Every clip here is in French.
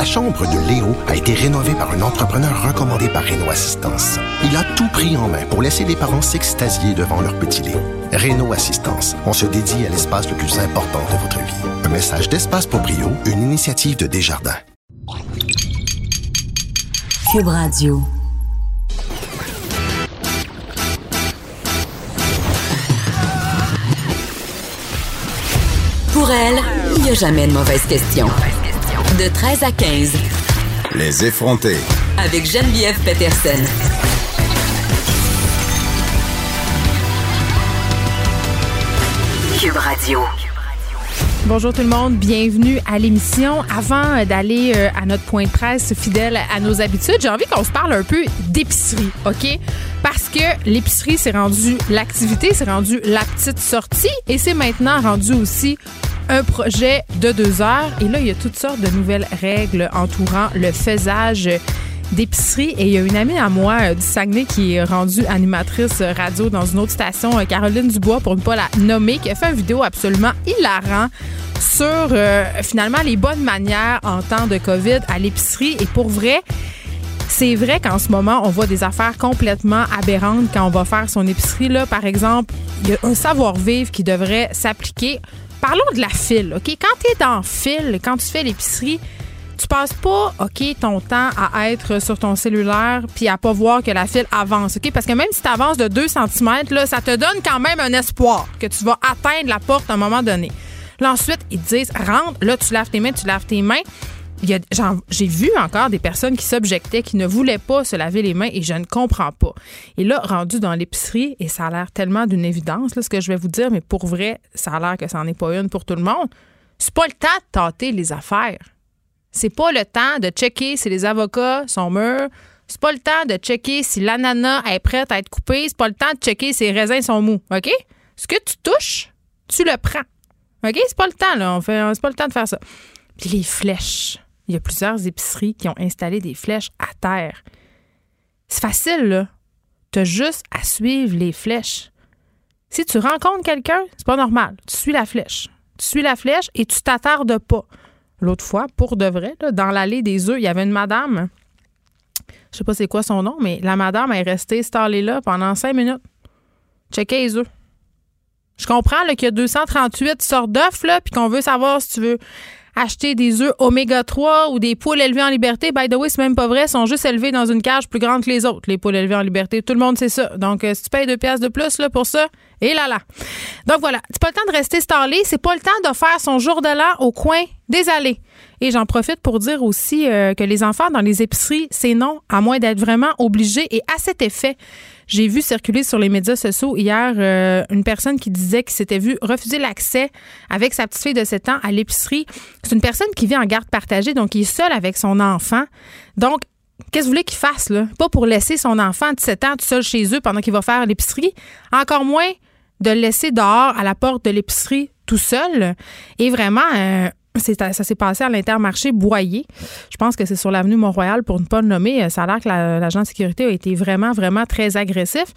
La chambre de Léo a été rénovée par un entrepreneur recommandé par Renault Assistance. Il a tout pris en main pour laisser les parents s'extasier devant leur petit Léo. Renault Assistance, on se dédie à l'espace le plus important de votre vie. Un message d'Espace pour Brio, une initiative de Desjardins. Cube Radio. Pour elle, il n'y a jamais de mauvaise question. De 13 à 15. Les effronter. Avec Geneviève Peterson. Cube Radio. Bonjour tout le monde, bienvenue à l'émission. Avant d'aller euh, à notre point de presse fidèle à nos habitudes, j'ai envie qu'on se parle un peu d'épicerie, OK? Parce que l'épicerie, c'est rendu l'activité, c'est rendu la petite sortie et c'est maintenant rendu aussi un projet de deux heures. Et là, il y a toutes sortes de nouvelles règles entourant le faisage d'épicerie. Et il y a une amie à moi euh, du Saguenay qui est rendue animatrice radio dans une autre station, euh, Caroline Dubois, pour ne pas la nommer, qui a fait une vidéo absolument hilarant sur euh, finalement les bonnes manières en temps de COVID à l'épicerie. Et pour vrai, c'est vrai qu'en ce moment, on voit des affaires complètement aberrantes quand on va faire son épicerie. Là, par exemple, il y a un savoir-vivre qui devrait s'appliquer. Parlons de la file, OK? Quand tu es dans file, quand tu fais l'épicerie, tu passes pas, OK, ton temps à être sur ton cellulaire puis à pas voir que la file avance, OK? Parce que même si tu avances de 2 cm, là, ça te donne quand même un espoir que tu vas atteindre la porte à un moment donné. Là, ensuite, ils te disent, rentre, là, tu laves tes mains, tu laves tes mains. J'ai vu encore des personnes qui s'objectaient, qui ne voulaient pas se laver les mains et je ne comprends pas. Et là, rendu dans l'épicerie, et ça a l'air tellement d'une évidence, là, ce que je vais vous dire, mais pour vrai, ça a l'air que ça n'en est pas une pour tout le monde. C'est pas le temps de tâter les affaires. C'est pas le temps de checker si les avocats sont mûrs. C'est pas le temps de checker si l'ananas est prête à être coupée. C'est pas le temps de checker si les raisins sont mous. OK? Ce que tu touches, tu le prends. OK? C'est pas le temps, là. C'est pas le temps de faire ça. Puis les flèches. Il y a plusieurs épiceries qui ont installé des flèches à terre. C'est facile, là. T'as juste à suivre les flèches. Si tu rencontres quelqu'un, c'est pas normal. Tu suis la flèche. Tu suis la flèche et tu t'attardes pas l'autre fois, pour de vrai, dans l'allée des œufs, il y avait une madame, je sais pas c'est quoi son nom, mais la madame est restée installée là pendant cinq minutes. Checker les œufs. Je comprends qu'il y a 238 sortes d'œufs, puis qu'on veut savoir si tu veux acheter des œufs oméga 3 ou des poules élevées en liberté. By the way, c'est même pas vrai, ils sont juste élevés dans une cage plus grande que les autres, les poules élevées en liberté. Tout le monde sait ça. Donc, euh, si tu payes deux pièces de plus là, pour ça, et là là. Donc voilà, c'est pas le temps de rester stallé, c'est pas le temps de faire son jour de l'an au coin des allées. Et j'en profite pour dire aussi euh, que les enfants dans les épiceries, c'est non, à moins d'être vraiment obligés. Et à cet effet, j'ai vu circuler sur les médias sociaux hier euh, une personne qui disait qu'il s'était vu refuser l'accès avec sa petite fille de 7 ans à l'épicerie. C'est une personne qui vit en garde partagée, donc il est seul avec son enfant. Donc, Qu'est-ce que vous voulez qu'il fasse, là? Pas pour laisser son enfant de 7 ans tout seul chez eux pendant qu'il va faire l'épicerie. Encore moins de le laisser dehors à la porte de l'épicerie tout seul. Et vraiment, euh, ça s'est passé à l'Intermarché Boyer. Je pense que c'est sur l'avenue Mont-Royal, pour ne pas le nommer. Ça a l'air que l'agent de sécurité a été vraiment, vraiment très agressif.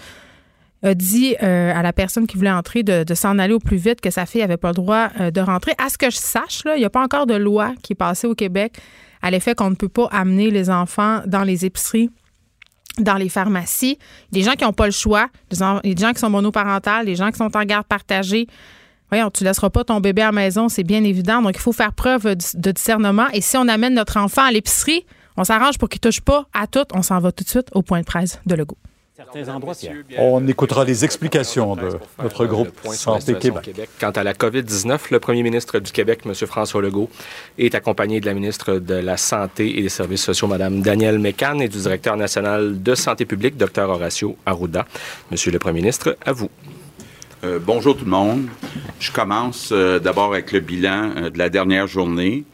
A dit euh, à la personne qui voulait entrer de, s'en aller au plus vite que sa fille n'avait pas le droit euh, de rentrer. À ce que je sache, il n'y a pas encore de loi qui est passée au Québec à l'effet qu'on ne peut pas amener les enfants dans les épiceries dans les pharmacies. Des gens qui n'ont pas le choix, des gens qui sont monoparentales, des gens qui sont en garde partagée. Voyons, tu laisseras pas ton bébé à la maison, c'est bien évident. Donc, il faut faire preuve de discernement. Et si on amène notre enfant à l'épicerie, on s'arrange pour qu'il touche pas à tout. On s'en va tout de suite au point de presse de Legault. On écoutera les explications de notre groupe Santé Québec. Quant à la COVID-19, le premier ministre du Québec, M. François Legault, est accompagné de la ministre de la Santé et des Services sociaux, Mme Danielle Mécan, et du directeur national de santé publique, Dr. Horacio Arruda. Monsieur le premier ministre, à vous. Euh, bonjour tout le monde. Je commence euh, d'abord avec le bilan euh, de la dernière journée.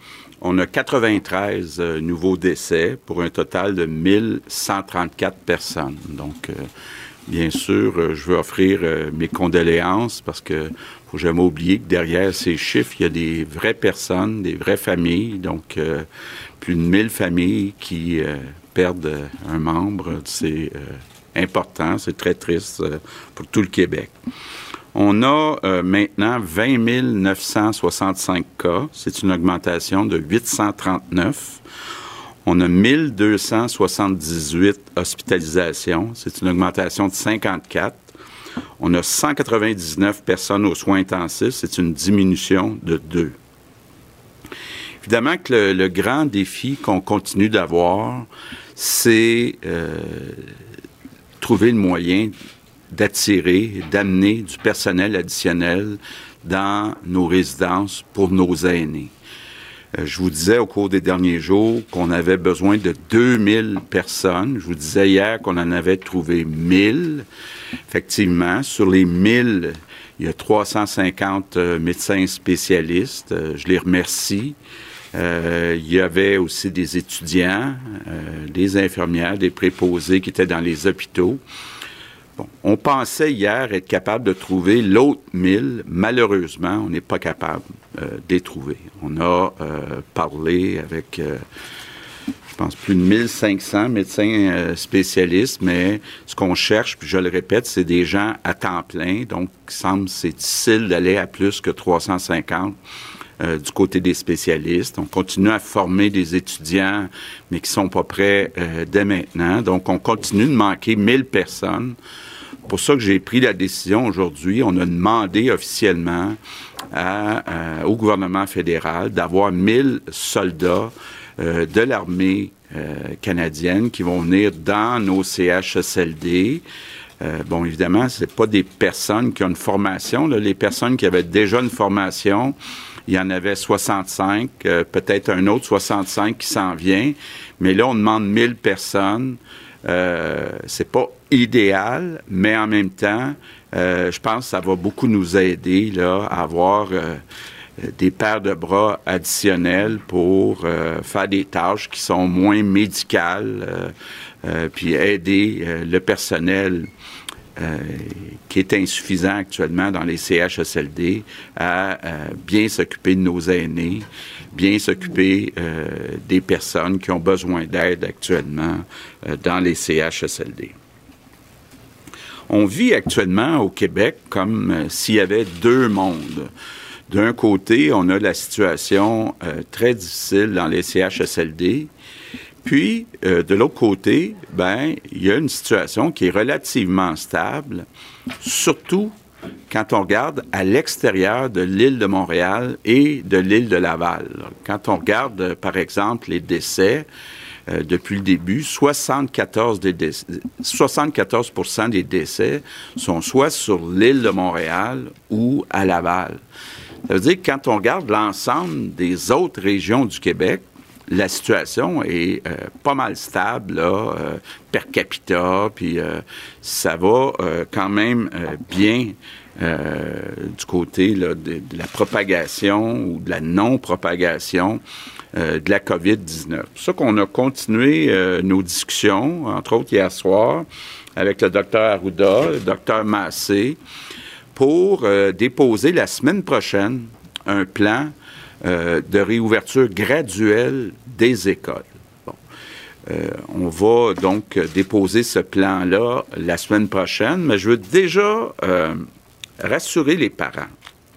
On a 93 nouveaux décès pour un total de 1134 personnes. Donc, bien sûr, je veux offrir mes condoléances parce que faut jamais oublier que derrière ces chiffres, il y a des vraies personnes, des vraies familles. Donc, plus de 1000 familles qui perdent un membre. C'est important, c'est très triste pour tout le Québec. On a euh, maintenant 20 965 cas. C'est une augmentation de 839. On a 1278 hospitalisations. C'est une augmentation de 54. On a 199 personnes aux soins intensifs. C'est une diminution de 2. Évidemment que le, grand défi qu'on continue d'avoir, c'est euh, trouver le moyen d'attirer, d'amener du personnel additionnel dans nos résidences pour nos aînés. Euh, je vous disais au cours des derniers jours qu'on avait besoin de 2000 personnes. Je vous disais hier qu'on en avait trouvé 1000. Effectivement, sur les 1000, il y a 350 euh, médecins spécialistes. Euh, je les remercie. il y avait aussi des étudiants, des infirmières, des préposés qui étaient dans les hôpitaux on pensait hier être capable de trouver l'autre mille. Malheureusement, on n'est pas capable euh, les trouver. On a euh, parlé avec, euh, je pense, plus de 1500 médecins spécialistes, mais ce qu'on cherche, puis je le répète, c'est des gens à temps plein. Donc, il semble c'est difficile d'aller à plus que 350. du côté des spécialistes. On continue à former des étudiants, mais qui sont pas prêts dès maintenant. Donc, on continue de manquer 1000 personnes pour ça que j'ai pris la décision aujourd'hui. On a demandé officiellement au gouvernement fédéral d'avoir 1000 soldats euh, de l'armée euh, canadienne qui vont venir dans nos CHSLD. Euh, bon, évidemment, ce pas des personnes qui ont une formation. Les personnes qui avaient déjà une formation, il y en avait 65, peut-être un autre 65 qui s'en vient. Mais là, on demande 1000 personnes. Euh, c'est pas idéal, mais en même temps, euh, je pense que ça va beaucoup nous aider là, à avoir euh, des paires de bras additionnels pour faire des tâches qui sont moins médicales, puis aider le personnel qui est insuffisant actuellement dans les CHSLD à bien s'occuper de nos aînés, bien s'occuper euh, des personnes qui ont besoin d'aide actuellement euh, dans les CHSLD. On vit actuellement au Québec comme euh, s'il y avait deux mondes. D'un côté, on a la situation très difficile dans les CHSLD, puis, de l'autre côté, ben, il y a une situation qui est relativement stable, surtout quand on regarde à l'extérieur de l'île de Montréal et de l'île de Laval. Quand on regarde, par exemple, les décès, euh, depuis le début, 74, des décès, 74 des décès sont soit sur l'île de Montréal ou à Laval. Ça veut dire que quand on regarde l'ensemble des autres régions du Québec, la situation est euh, pas mal stable là, euh, per capita, puis ça va quand même bien du côté de, la propagation ou de la non-propagation euh, de la COVID-19. C'est pour ça qu'on a continué euh, nos discussions, entre autres hier soir, avec le docteur Arruda, le docteur Massé, pour déposer la semaine prochaine un plan de réouverture graduelle des écoles. on va donc déposer ce plan-là la semaine prochaine, mais je veux déjà rassurer les parents.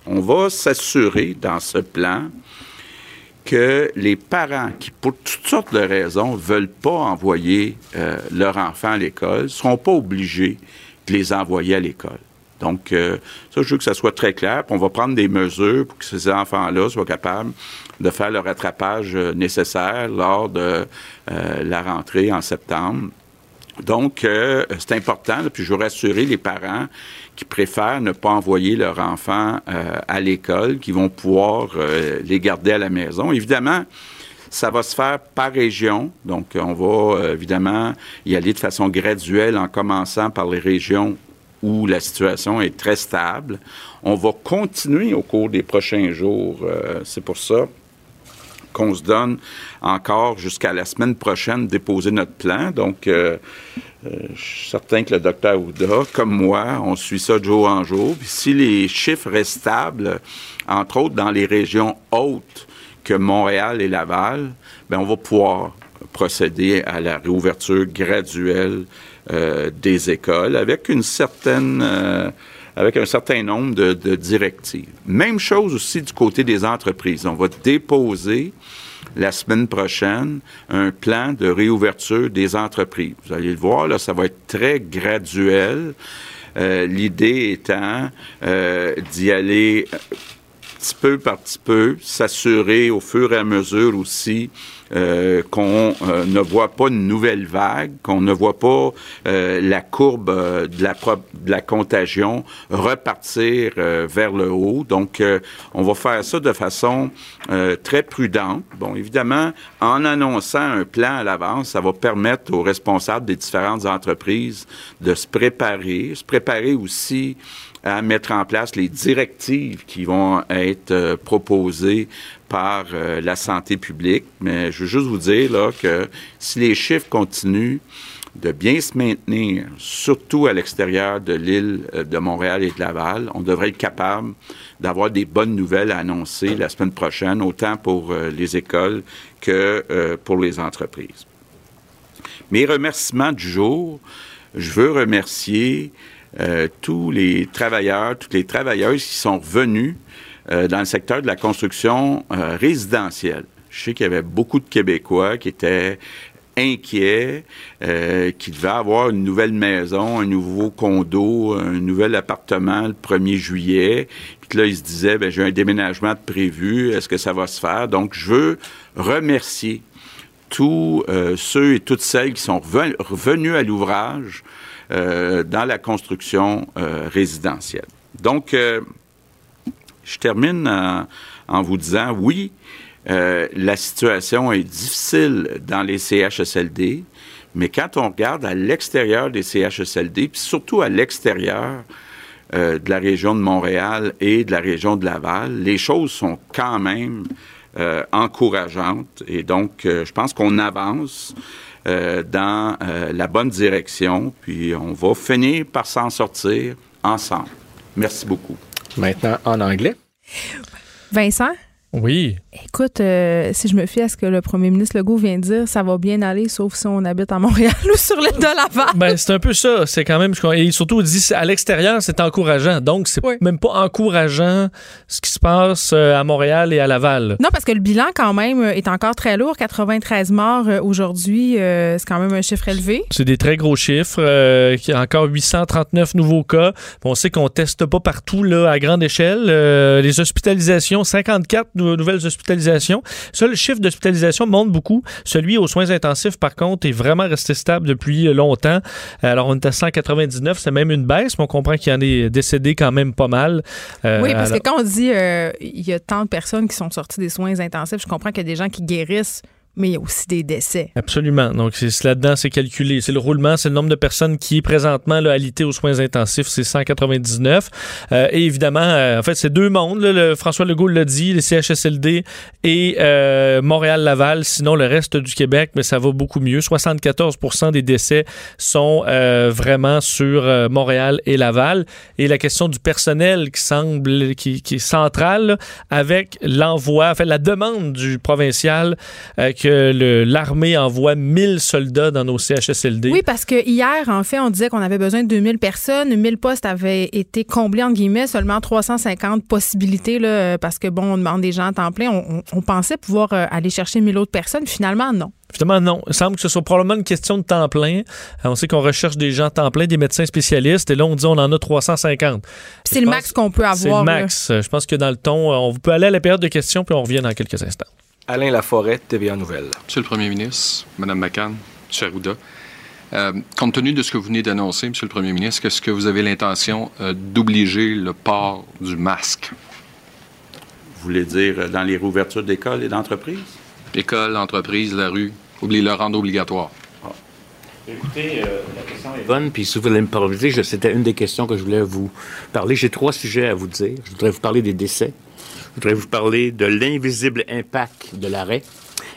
On va s'assurer dans ce plan que les parents qui, pour toutes sortes de raisons, veulent pas envoyer euh, leur enfant à l'école, ne seront pas obligés de les envoyer à l'école. Donc, euh, ça, je veux que ça soit très clair. on va prendre des mesures pour que ces enfants-là soient capables de faire le rattrapage euh, nécessaire lors de la rentrée en septembre. Donc, c'est important. puis, je veux rassurer les parents qui préfèrent ne pas envoyer leurs enfants euh, à l'école, qui vont pouvoir euh, les garder à la maison. Évidemment, ça va se faire par région. Donc, on va euh, évidemment y aller de façon graduelle en commençant par les régions où la situation est très stable. On va continuer au cours des prochains jours. C'est pour ça qu'on se donne encore jusqu'à la semaine prochaine déposer notre plan. Donc, euh, je suis certain que le docteur Ouda, comme moi, on suit ça de jour en jour. Puis si les chiffres restent stables, entre autres dans les régions hautes que Montréal et Laval, ben on va pouvoir procéder à la réouverture graduelle euh, des écoles avec une certaine euh, avec un certain nombre de, directives. Même chose aussi du côté des entreprises. On va déposer la semaine prochaine un plan de réouverture des entreprises. Vous allez le voir, là, ça va être très graduel. Euh, L'idée étant euh, d'y aller petit peu par petit peu, s'assurer au fur et à mesure aussi euh, qu'on euh, ne voit pas une nouvelle vague, qu'on ne voit pas euh, la courbe de, la de la contagion repartir vers le haut. Donc, on va faire ça de façon très prudente. Bon, évidemment, en annonçant un plan à l'avance, ça va permettre aux responsables des différentes entreprises de se préparer, se préparer aussi à mettre en place les directives qui vont être proposées par euh, la santé publique. Mais je veux juste vous dire là, que si les chiffres continuent de bien se maintenir, surtout à l'extérieur de l'île euh, de Montréal et de Laval, on devrait être capable d'avoir des bonnes nouvelles à annoncer la semaine prochaine, autant pour euh, les écoles que pour les entreprises. Mes remerciements du jour, je veux remercier tous les travailleurs, toutes les travailleuses qui sont revenus euh, dans le secteur de la construction euh, résidentielle. Je sais qu'il y avait beaucoup de Québécois qui étaient inquiets, euh, qui devaient avoir une nouvelle maison, un nouveau condo, un nouvel appartement le 1er juillet. Puis là, ils se disaient, j'ai un déménagement prévu, est-ce que ça va se faire? Donc, je veux remercier tous ceux et toutes celles qui sont revenus à l'ouvrage dans la construction résidentielle. Donc, je termine en, vous disant, oui, euh, la situation est difficile dans les CHSLD, mais quand on regarde à l'extérieur des CHSLD, puis surtout à l'extérieur euh, de la région de Montréal et de la région de Laval, les choses sont quand même euh, encourageantes. Et donc, je pense qu'on avance dans la bonne direction, puis on va finir par s'en sortir ensemble. Merci beaucoup. Maintenant en anglais. Vincent? Oui. Écoute, euh, si je me fie à ce que le premier ministre Legault vient de dire, ça va bien aller, sauf si on habite à Montréal ou sur l'île de Laval. Ben, c'est un peu ça. C'est quand même. Et surtout, dit à l'extérieur, c'est encourageant. Donc, c'est même pas encourageant ce qui se passe euh, à Montréal et à Laval. Non, parce que le bilan, quand même, est encore très lourd. 93 morts euh, aujourd'hui, c'est quand même un chiffre élevé. C'est des très gros chiffres. il y a encore 839 nouveaux cas. On sait qu'on teste pas partout là, à grande échelle. les hospitalisations, 54 nouvelles hospitalisations. Ça, le chiffre d'hospitalisation monte beaucoup. Celui aux soins intensifs, par contre, est vraiment resté stable depuis longtemps. Alors, on est à 199, c'est même une baisse, mais on comprend qu'il y en est décédé quand même pas mal. Euh, oui, parce que quand on dit euh, il y a tant de personnes qui sont sorties des soins intensifs, je comprends qu'il y a des gens qui guérissent mais il y a aussi des décès. Absolument. Donc, c'est là-dedans, c'est calculé. C'est le roulement, c'est le nombre de personnes qui présentement alité aux soins intensifs, c'est 199. Euh, et évidemment, euh, en fait, c'est deux mondes. François Legault l'a dit, les CHSLD et euh, Montréal-Laval. Sinon, le reste du Québec, mais ça va beaucoup mieux. 74 des décès sont vraiment sur Montréal et Laval. Et la question du personnel qui semble, qui, qui est centrale avec l'envoi, en fait, la demande du provincial que l'armée envoie 1000 soldats dans nos CHSLD. Oui, parce que hier, en fait, on disait qu'on avait besoin de 2000 personnes. 1000 postes avaient été comblés, entre guillemets, seulement 350 possibilités, là, parce que, bon, on demande des gens à temps plein. On, pensait pouvoir euh, aller chercher 1000 autres personnes. Finalement, non. Finalement, non. Il semble que ce soit probablement une question de temps plein. Euh, on sait qu'on recherche des gens temps plein, des médecins spécialistes, et là, on dit on en a 350. C'est le max qu'on peut avoir. C'est le max. Je pense que dans le ton, on peut aller à la période de questions, puis on revient dans quelques instants. Alain Laforêt, TVA Nouvelle. Monsieur le Premier ministre, Mme McCann, M. Arruda, euh, compte tenu de ce que vous venez d'annoncer, Monsieur le Premier ministre, est-ce que vous avez l'intention euh, d'obliger le port du masque? Vous voulez dire euh, dans les réouvertures d'écoles et d'entreprises? Écoles, entreprises, la rue, oubliez le rendre obligatoire. Ah. Écoutez, la question est bonne, puis si vous voulez me permettre, c'était une des questions que je voulais vous parler. J'ai trois sujets à vous dire. Je voudrais vous parler des décès. Je voudrais vous parler de l'invisible impact de l'arrêt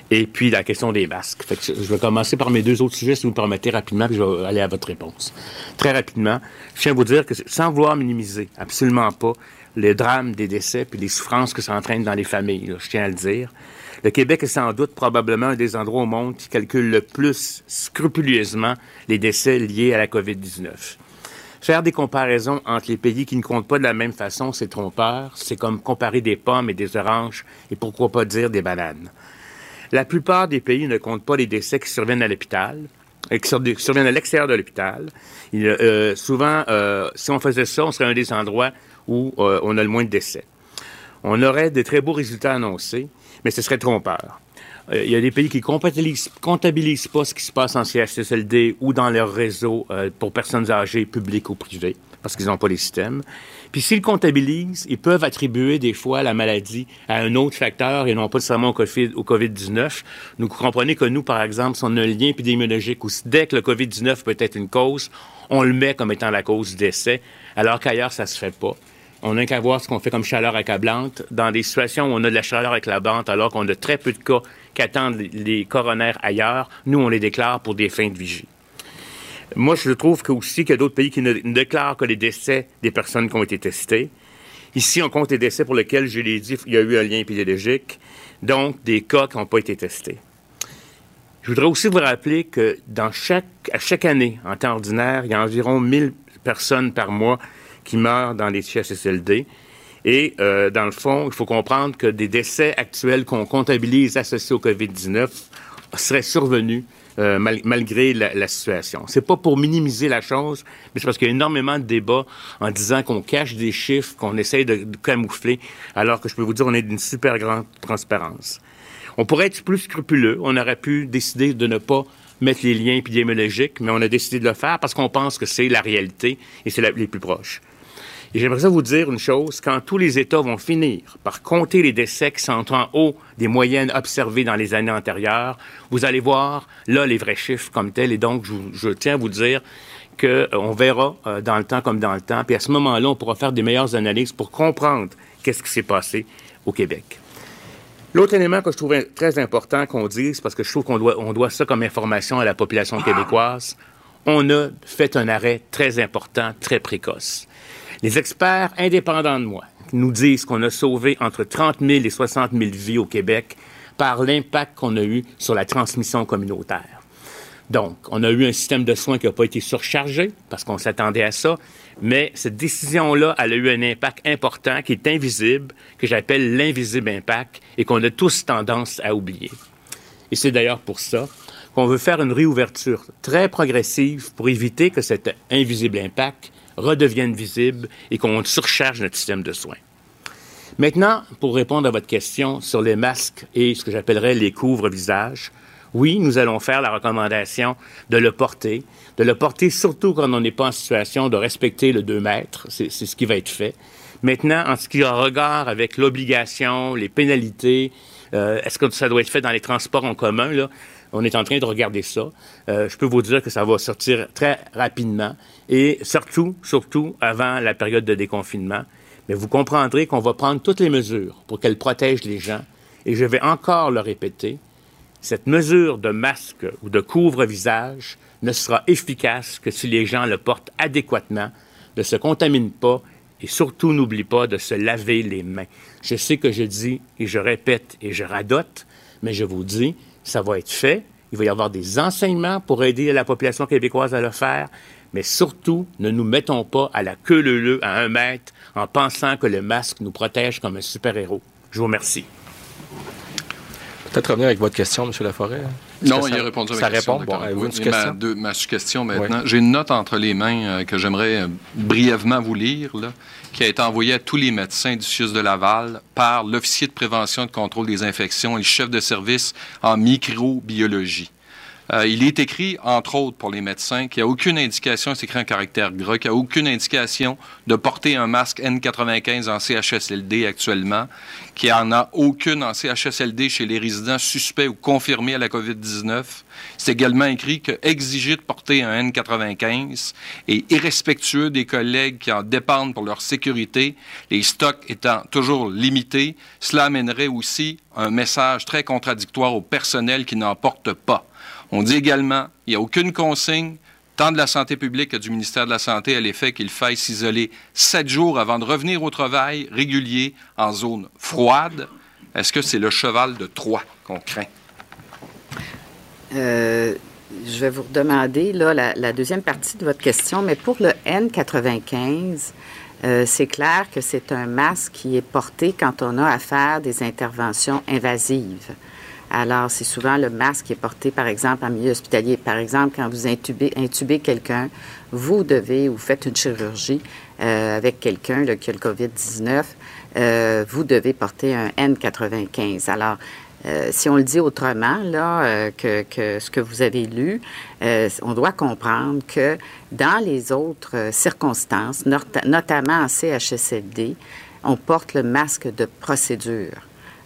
et puis la question des masques. je vais commencer par mes deux autres sujets, si vous me permettez rapidement, puis je vais aller à votre réponse. Très rapidement, je tiens à vous dire que sans vouloir minimiser, absolument pas, les drames des décès puis les souffrances que ça entraîne dans les familles, je tiens à le dire. Le Québec est sans doute probablement un des endroits au monde qui calcule le plus scrupuleusement les décès liés à la COVID-19. Faire des comparaisons entre les pays qui ne comptent pas de la même façon, c'est trompeur. C'est comme comparer des pommes et des oranges et pourquoi pas dire des bananes. La plupart des pays ne comptent pas les décès qui surviennent à l'hôpital et qui surviennent à l'extérieur de l'hôpital. Euh, souvent, euh, si on faisait ça, on serait un des endroits où euh, on a le moins de décès. On aurait de très beaux résultats annoncés, mais ce serait trompeur. Euh, il y a des pays qui comptabilisent, comptabilisent pas ce qui se passe en CHSLD ou dans leur réseau euh, pour personnes âgées, publiques ou privées, parce qu'ils n'ont pas les systèmes. Puis s'ils comptabilisent, ils peuvent attribuer des fois la maladie à un autre facteur et non pas seulement au COVID, au COVID-19. Nous comprenez que nous, par exemple, si on a un lien épidémiologique où dès que le COVID-19 peut être une cause, on le met comme étant la cause du décès, alors qu'ailleurs, ça se fait pas. On n'a qu'à voir ce qu'on fait comme chaleur accablante. Dans des situations où on a de la chaleur accablante, alors qu'on a très peu de cas qu'attendent les coronaires ailleurs, nous, on les déclare pour des fins de vigie. Moi, je trouve que aussi qu'il y a d'autres pays qui ne, déclarent que les décès des personnes qui ont été testées. Ici, on compte les décès pour lesquels, je l'ai dit, il y a eu un lien épidémiologique, donc des cas qui n'ont pas été testés. Je voudrais aussi vous rappeler que dans chaque, à chaque année, en temps ordinaire, il y a environ 1000 personnes par mois qui meurent dans les CHSLD. Et euh, dans le fond, il faut comprendre que des décès actuels qu'on comptabilise associés au COVID-19 seraient survenus euh, malgré la, la situation. C'est pas pour minimiser la chose, mais c'est parce qu'il y a énormément de débats en disant qu'on cache des chiffres, qu'on essaye de, camoufler, alors que je peux vous dire, on est d'une super grande transparence. On pourrait être plus scrupuleux. On aurait pu décider de ne pas mettre les liens épidémiologiques, mais on a décidé de le faire parce qu'on pense que c'est la réalité et c'est les plus proches. Et j'aimerais vous dire une chose, quand tous les États vont finir par compter les décès qui sont en haut des moyennes observées dans les années antérieures, vous allez voir là les vrais chiffres comme tels. Et donc, je, tiens à vous dire qu'on euh, verra euh, dans le temps comme dans le temps. Puis à ce moment-là, on pourra faire des meilleures analyses pour comprendre qu'est-ce qui s'est passé au Québec. L'autre élément que je trouvais très important qu'on dise, parce que je trouve qu'on doit, doit ça comme information à la population québécoise, on a fait un arrêt très important, très précoce. Les experts indépendants de moi nous disent qu'on a sauvé entre 30 000 et 60 000 vies au Québec par l'impact qu'on a eu sur la transmission communautaire. Donc, on a eu un système de soins qui n'a pas été surchargé parce qu'on s'attendait à ça, mais cette décision-là, elle a eu un impact important qui est invisible, que j'appelle l'invisible impact et qu'on a tous tendance à oublier. Et c'est d'ailleurs pour ça qu'on veut faire une réouverture très progressive pour éviter que cet invisible impact redeviennent visibles et qu'on surcharge notre système de soins. Maintenant, pour répondre à votre question sur les masques et ce que j'appellerais les couvre-visages, oui, nous allons faire la recommandation de le porter, de le porter surtout quand on n'est pas en situation de respecter le 2 mètres. C'est ce qui va être fait. Maintenant, en ce qui a regard avec l'obligation, les pénalités, euh, est-ce que ça doit être fait dans les transports en commun? Là? On est en train de regarder ça. Euh, je peux vous dire que ça va sortir très rapidement et surtout, surtout avant la période de déconfinement. Mais vous comprendrez qu'on va prendre toutes les mesures pour qu'elles protègent les gens. Et je vais encore le répéter, cette mesure de masque ou de couvre-visage ne sera efficace que si les gens le portent adéquatement, ne se contaminent pas et surtout n'oublie pas de se laver les mains. Je sais que je dis et je répète et je radote, mais je vous dis, ça va être fait. Il va y avoir des enseignements pour aider la population québécoise à le faire. Mais surtout, ne nous mettons pas à la queue leu à un mètre en pensant que le masque nous protège comme un super-héros. Je vous remercie. Peut-être revenir avec votre question, M. Laforêt. Non, il a répondu à ma question. Répond? Bon, ma, ma question maintenant. J'ai une note entre les mains euh, que j'aimerais euh, brièvement vous lire. Là qui a été envoyé à tous les médecins du CIUS de Laval par l'officier de prévention et de contrôle des infections et le chef de service en microbiologie. Euh, il est écrit, entre autres, pour les médecins, qu'il n'y a aucune indication, c'est écrit en caractère gras, qu'il n'y a aucune indication de porter un masque N95 en CHSLD actuellement, qu'il n'y en a aucune en CHSLD chez les résidents suspects ou confirmés à la COVID-19. C'est également écrit que exiger de porter un N95 est irrespectueux des collègues qui en dépendent pour leur sécurité, les stocks étant toujours limités. Cela amènerait aussi un message très contradictoire au personnel qui n'en porte pas. On dit également qu'il n'y a aucune consigne, tant de la santé publique que du ministère de la Santé, à l'effet qu'il faille s'isoler sept jours avant de revenir au travail régulier en zone froide. Est-ce que c'est le cheval de Troie qu'on craint? Euh, je vais vous redemander la, deuxième partie de votre question, mais pour le N95, euh, c'est clair que c'est un masque qui est porté quand on a à des interventions invasives. Alors, c'est souvent le masque qui est porté, par exemple, en milieu hospitalier. Par exemple, quand vous intubez, intubez quelqu'un, vous devez, ou faites une chirurgie euh, avec quelqu'un qui a le COVID-19, euh, vous devez porter un N95. Alors, euh, si on le dit autrement, là, que, ce que vous avez lu, on doit comprendre que dans les autres circonstances, notamment en CHSLD, on porte le masque de procédure.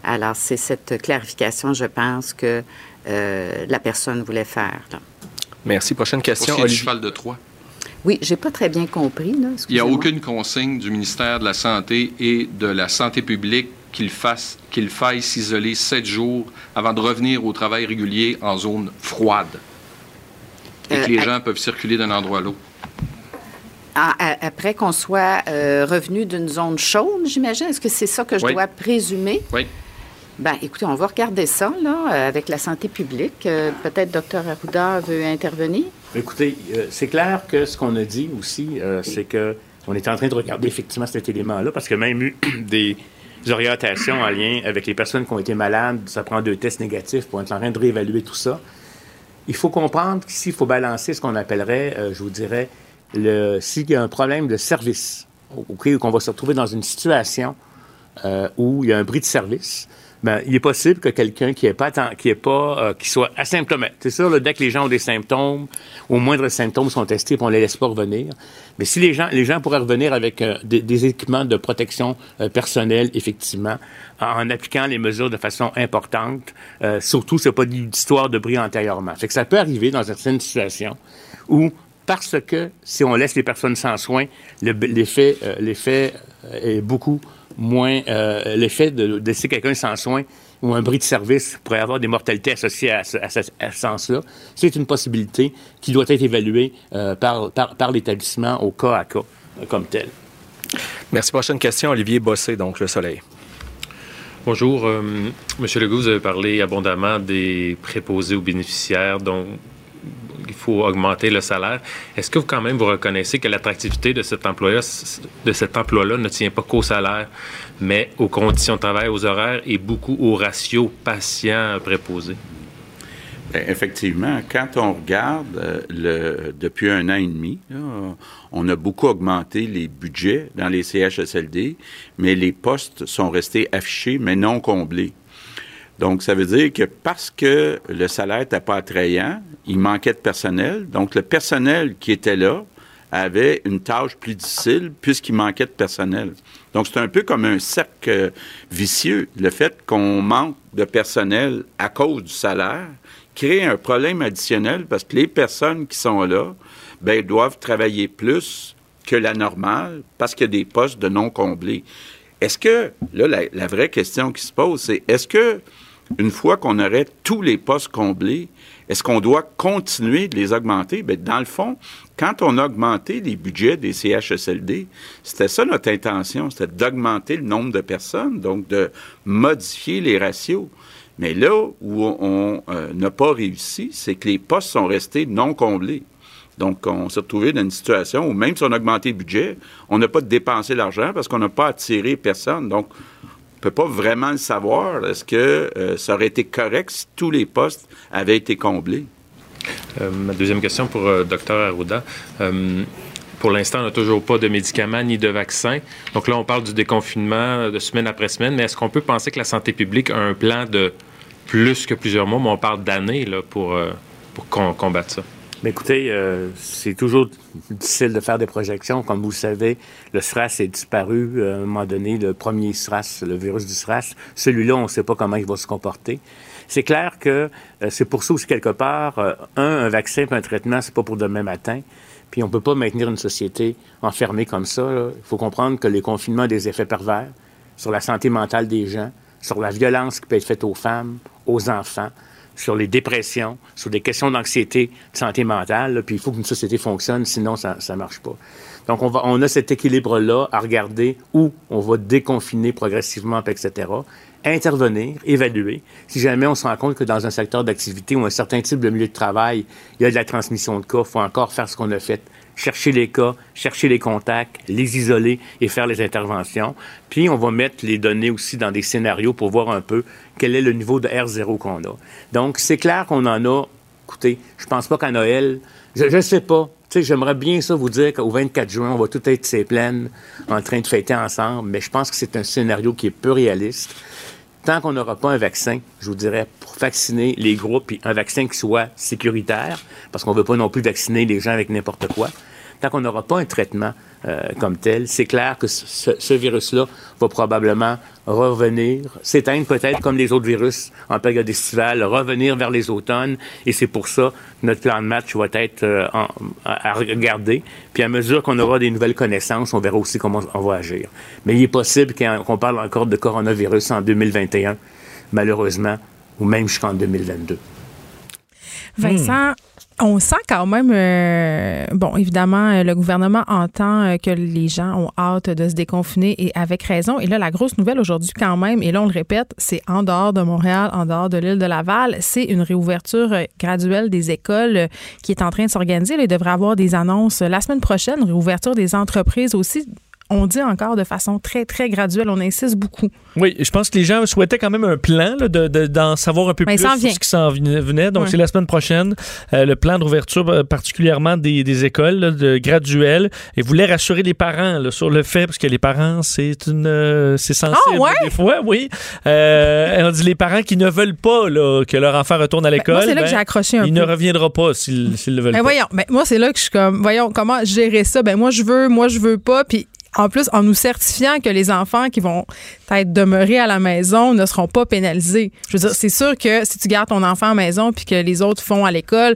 Alors, c'est cette clarification, je pense, que la personne voulait faire. Merci. Prochaine question. Olivier. cheval de Troie. Oui, j'ai pas très bien compris. Là, Il n'y a aucune consigne du ministère de la Santé et de la Santé publique qu'il fasse, qu'il faille s'isoler sept jours avant de revenir au travail régulier en zone froide et que euh, les gens peuvent circuler d'un endroit à l'autre. Ah, après qu'on soit euh, revenu d'une zone chaude, j'imagine? Est-ce que c'est ça que je dois présumer? Oui. Bien, écoutez, on va regarder ça, là, euh, avec la santé publique. Euh, peut-être Dr. Arruda veut intervenir. Écoutez, euh, c'est clair que ce qu'on a dit aussi, c'est que on est en train de regarder effectivement cet élément-là, parce que même eu des orientations en lien avec les personnes qui ont été malades, ça prend deux tests négatifs pour être en train de réévaluer tout ça. Il faut comprendre qu'ici, il faut balancer ce qu'on appellerait, je vous dirais, le, s'il y a un problème de service, ou qu'on va se retrouver dans une situation où il y a un bris de service, ben, il est possible que quelqu'un qui est pas qui est pas euh, qui soit asymptomatique. C'est sûr, dès que les gens ont des symptômes, au moindre symptômes sont testés, puis on les laisse pas revenir. Mais si les gens les gens pourraient revenir avec euh, des, équipements de protection euh, personnelle, effectivement, en, appliquant les mesures de façon importante. surtout, c'est pas d'histoire de bris antérieurement. Fait que ça peut arriver dans certaines situations où parce que si on laisse les personnes sans soins, l'effet l'effet est beaucoup moins euh, l'effet de, laisser quelqu'un sans soins ou un bris de service pourrait avoir des mortalités associées à ce, sens-là. C'est une possibilité qui doit être évaluée euh, par, par, l'établissement au cas à cas euh, comme tel. Merci. Prochaine question, Olivier Bossé, donc Le Soleil. Bonjour. Monsieur Legault, vous avez parlé abondamment des préposés aux bénéficiaires, dont il faut augmenter le salaire. Est-ce que vous, quand même, vous reconnaissez que l'attractivité de cet emploi-là, ne tient pas qu'au salaire, mais aux conditions de travail, aux horaires et beaucoup au ratio patient préposé? Ben, effectivement, quand on regarde euh, depuis un an et demi, on a beaucoup augmenté les budgets dans les CHSLD, mais les postes sont restés affichés, mais non comblés. Donc, ça veut dire que parce que le salaire n'était pas attrayant, il manquait de personnel. Donc, le personnel qui était là avait une tâche plus difficile puisqu'il manquait de personnel. Donc, c'est un peu comme un cercle vicieux. Le fait qu'on manque de personnel à cause du salaire crée un problème additionnel parce que les personnes qui sont là, ben, doivent travailler plus que la normale parce qu'il y a des postes de non comblés. Est-ce que, là, la, la vraie question qui se pose, c'est est-ce que une fois qu'on aurait tous les postes comblés, est-ce qu'on doit continuer de les augmenter? Bien, dans le fond, quand on a augmenté les budgets des CHSLD, c'était ça notre intention, c'était d'augmenter le nombre de personnes, donc de modifier les ratios. Mais là où on euh, n'a pas réussi, c'est que les postes sont restés non comblés. Donc, on s'est retrouvé dans une situation où même si on a augmenté le budget, on n'a pas dépensé l'argent parce qu'on n'a pas attiré personne. Donc, ne peut pas vraiment le savoir. Est-ce que euh, ça aurait été correct si tous les postes avaient été comblés? Euh, ma deuxième question pour euh, Dr Arruda. pour l'instant, on n'a toujours pas de médicaments ni de vaccins. Donc là, on parle du déconfinement de semaine après semaine, mais est-ce qu'on peut penser que la santé publique a un plan de plus que plusieurs mois, mais on parle d'années pour, pour combattre ça? Mais écoutez, euh, c'est toujours difficile de faire des projections. Comme vous savez, le SRAS est disparu euh, à un moment donné, le premier SRAS, le virus du SRAS. Celui-là, on ne sait pas comment il va se comporter. C'est clair que euh, c'est pour ça aussi, quelque part, un, un vaccin un traitement, c'est pas pour demain matin. Puis on ne peut pas maintenir une société enfermée comme ça. Il faut comprendre que les confinements ont des effets pervers sur la santé mentale des gens, sur la violence qui peut être faite aux femmes, aux enfants sur les dépressions, sur des questions d'anxiété, de santé mentale. puis il faut qu'une société fonctionne, sinon ça ne marche pas. Donc on, va, on a cet équilibre-là à regarder où on va déconfiner progressivement, etc. intervenir, évaluer. Si jamais on se rend compte que dans un secteur d'activité ou un certain type de milieu de travail, il y a de la transmission de cas, il faut encore faire ce qu'on a fait chercher les cas, chercher les contacts, les isoler et faire les interventions. Puis, on va mettre les données aussi dans des scénarios pour voir un peu quel est le niveau de R0 qu'on a. Donc, c'est clair qu'on en a. Écoutez, je pense pas qu'à Noël, je ne sais pas. Tu sais, j'aimerais bien ça vous dire qu'au 24 juin, on va tout être ces plaines en train de fêter ensemble, mais je pense que c'est un scénario qui est peu réaliste tant qu'on n'aura pas un vaccin, je vous dirais, pour vacciner les groupes, puis un vaccin qui soit sécuritaire, parce qu'on ne veut pas non plus vacciner les gens avec n'importe quoi, tant qu'on n'aura pas un traitement euh, comme tel, c'est clair que ce, virus-là va probablement revenir, s'éteindre peut-être comme les autres virus en période estivale, revenir vers les automnes. Et c'est pour ça que notre plan de match va être euh, à, regarder. Puis à mesure qu'on aura des nouvelles connaissances, on verra aussi comment on va agir. Mais il est possible qu'on parle encore de coronavirus en 2021, malheureusement, ou même jusqu'en 2022. Vincent, on sent quand même, euh, bon, évidemment, euh, le gouvernement entend euh, que les gens ont hâte de se déconfiner et avec raison. Et là, la grosse nouvelle aujourd'hui, quand même, et là, on le répète, c'est en dehors de Montréal, en dehors de l'île de Laval, c'est une réouverture graduelle des écoles qui est en train de s'organiser. Il devrait avoir des annonces la semaine prochaine, réouverture des entreprises aussi on dit encore de façon très, très graduelle. On insiste beaucoup. Oui, je pense que les gens souhaitaient quand même un plan d'en savoir un peu plus sur ce qui s'en venait. Donc, c'est la semaine prochaine, euh, le plan d'ouverture euh, particulièrement des, écoles de graduelles et voulait rassurer les parents sur le fait, parce que les parents, c'est une euh, c'est sensible ah, ouais? des fois, oui. on dit les parents qui ne veulent pas que leur enfant retourne à ben, l'école. c'est là que ben, j'ai accroché un il ne reviendra pas s'ils le veulent ben, pas. Voyons, moi, c'est là que je suis comme, voyons, comment gérer ça? Ben, moi, je veux, moi, je veux pas. Puis en plus, en nous certifiant que les enfants qui vont être demeurés à la maison ne seront pas pénalisés. Je veux dire, c'est sûr que si tu gardes ton enfant à la maison puis que les autres font à l'école,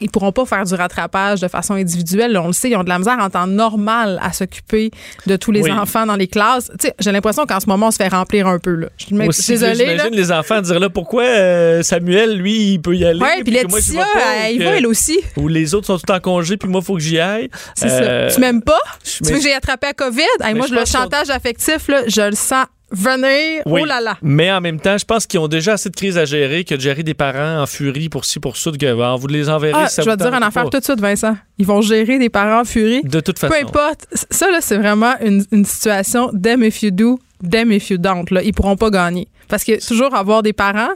ils pourront pas faire du rattrapage de façon individuelle. on le sait, ils ont de la misère en temps normal à s'occuper de tous les enfants dans les classes. j'ai l'impression qu'en ce moment, on se fait remplir un peu. Là. Je suis désolée. J'imagine les enfants dire là pourquoi euh, Samuel, lui, il peut y aller. Oui, puis Laetitia, elle, il va elle aussi. Ou les autres sont tout en congé puis moi, il faut que j'y aille. C'est ça. Euh, tu m'aimes pas? Tu veux que j'ai attrapé à COVID? moi, je le chantage affectif, là, je le sens venir. Oh là là. Mais en même temps, je pense qu'ils ont déjà assez de crises à gérer que de gérer des parents en furie pour ci, pour ça, que ben, vous les enverrez. Ah, je vais te dire une affaire tout de suite, Vincent. Ils vont gérer des parents en furie. De toute façon. Peu importe. Ça, là, c'est vraiment une, une situation them if you do, them if you don't. Là. Ils pourront pas gagner. Parce que toujours avoir des parents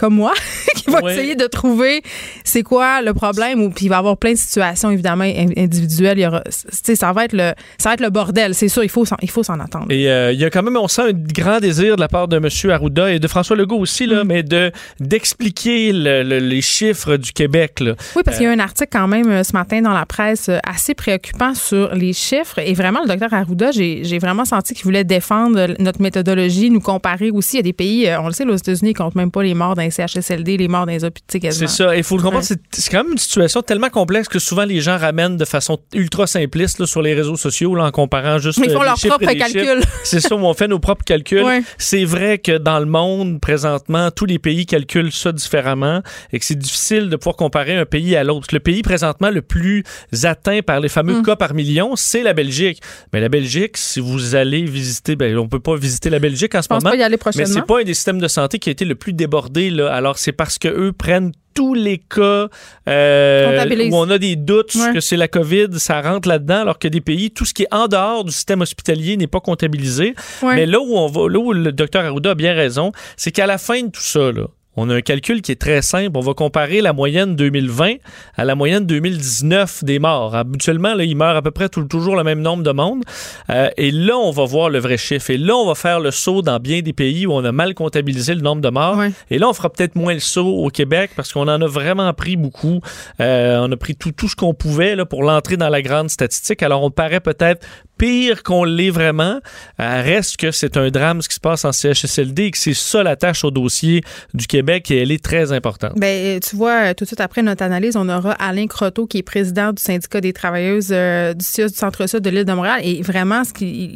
comme moi qui va essayer de trouver c'est quoi le problème ou puis il va y avoir plein de situations évidemment individuelles il y aura ça va être le ça va être le bordel c'est sûr il faut il faut s'en attendre et euh, il y a quand même on sent un grand désir de la part de M. Arruda et de François Legault aussi là mm. mais de d'expliquer les chiffres du Québec là. oui parce qu'il y a un article quand même euh, ce matin dans la presse euh, assez préoccupant sur les chiffres et vraiment le docteur Arruda j'ai vraiment senti qu'il voulait défendre notre méthodologie nous comparer aussi à des pays on le sait aux États-Unis ils comptent même pas les morts dans CHSLD, les morts dans les hôpitaux C'est ça. Il faut le comprendre, c'est quand même une situation tellement complexe que souvent les gens ramènent de façon ultra simpliste sur les réseaux sociaux en comparant juste Mais ils font leurs propres calculs. C'est ça, on fait nos propres calculs. C'est vrai que dans le monde, présentement, tous les pays calculent ça différemment et que c'est difficile de pouvoir comparer un pays à l'autre. Le pays présentement le plus atteint par les fameux mm. cas par million, c'est la Belgique. Mais la Belgique, si vous allez visiter, ben, on peut pas visiter la Belgique en ce moment. Pas y aller prochainement. Mais c'est pas un des systèmes de santé qui a été le plus débordé alors, c'est parce que eux prennent tous les cas euh, où on a des doutes que c'est la COVID, ça rentre là-dedans, alors que des pays, tout ce qui est en dehors du système hospitalier n'est pas comptabilisé. Mais là où on va, là où le docteur Arruda a bien raison, c'est qu'à la fin de tout ça, là, on a un calcul qui est très simple. On va comparer la moyenne 2020 à la moyenne 2019 des morts. Habituellement, là, il meurt à peu près toujours le même nombre de monde. Euh, et là, on va voir le vrai chiffre. Et là, on va faire le saut dans bien des pays où on a mal comptabilisé le nombre de morts. Et là, on fera peut-être moins le saut au Québec parce qu'on en a vraiment pris beaucoup. Euh, on a pris tout, tout ce qu'on pouvait là, pour l'entrée dans la grande statistique. Alors, on paraît peut-être pire qu'on l'est vraiment. Euh, reste que c'est un drame ce qui se passe en CHSLD et que c'est ça la tâche au dossier du Québec et elle est très importante. Ben, tu vois, tout de suite après notre analyse, on aura Alain Croteau qui est président du syndicat des travailleuses euh, du Centre-Sud de l'île de Montréal et vraiment, ce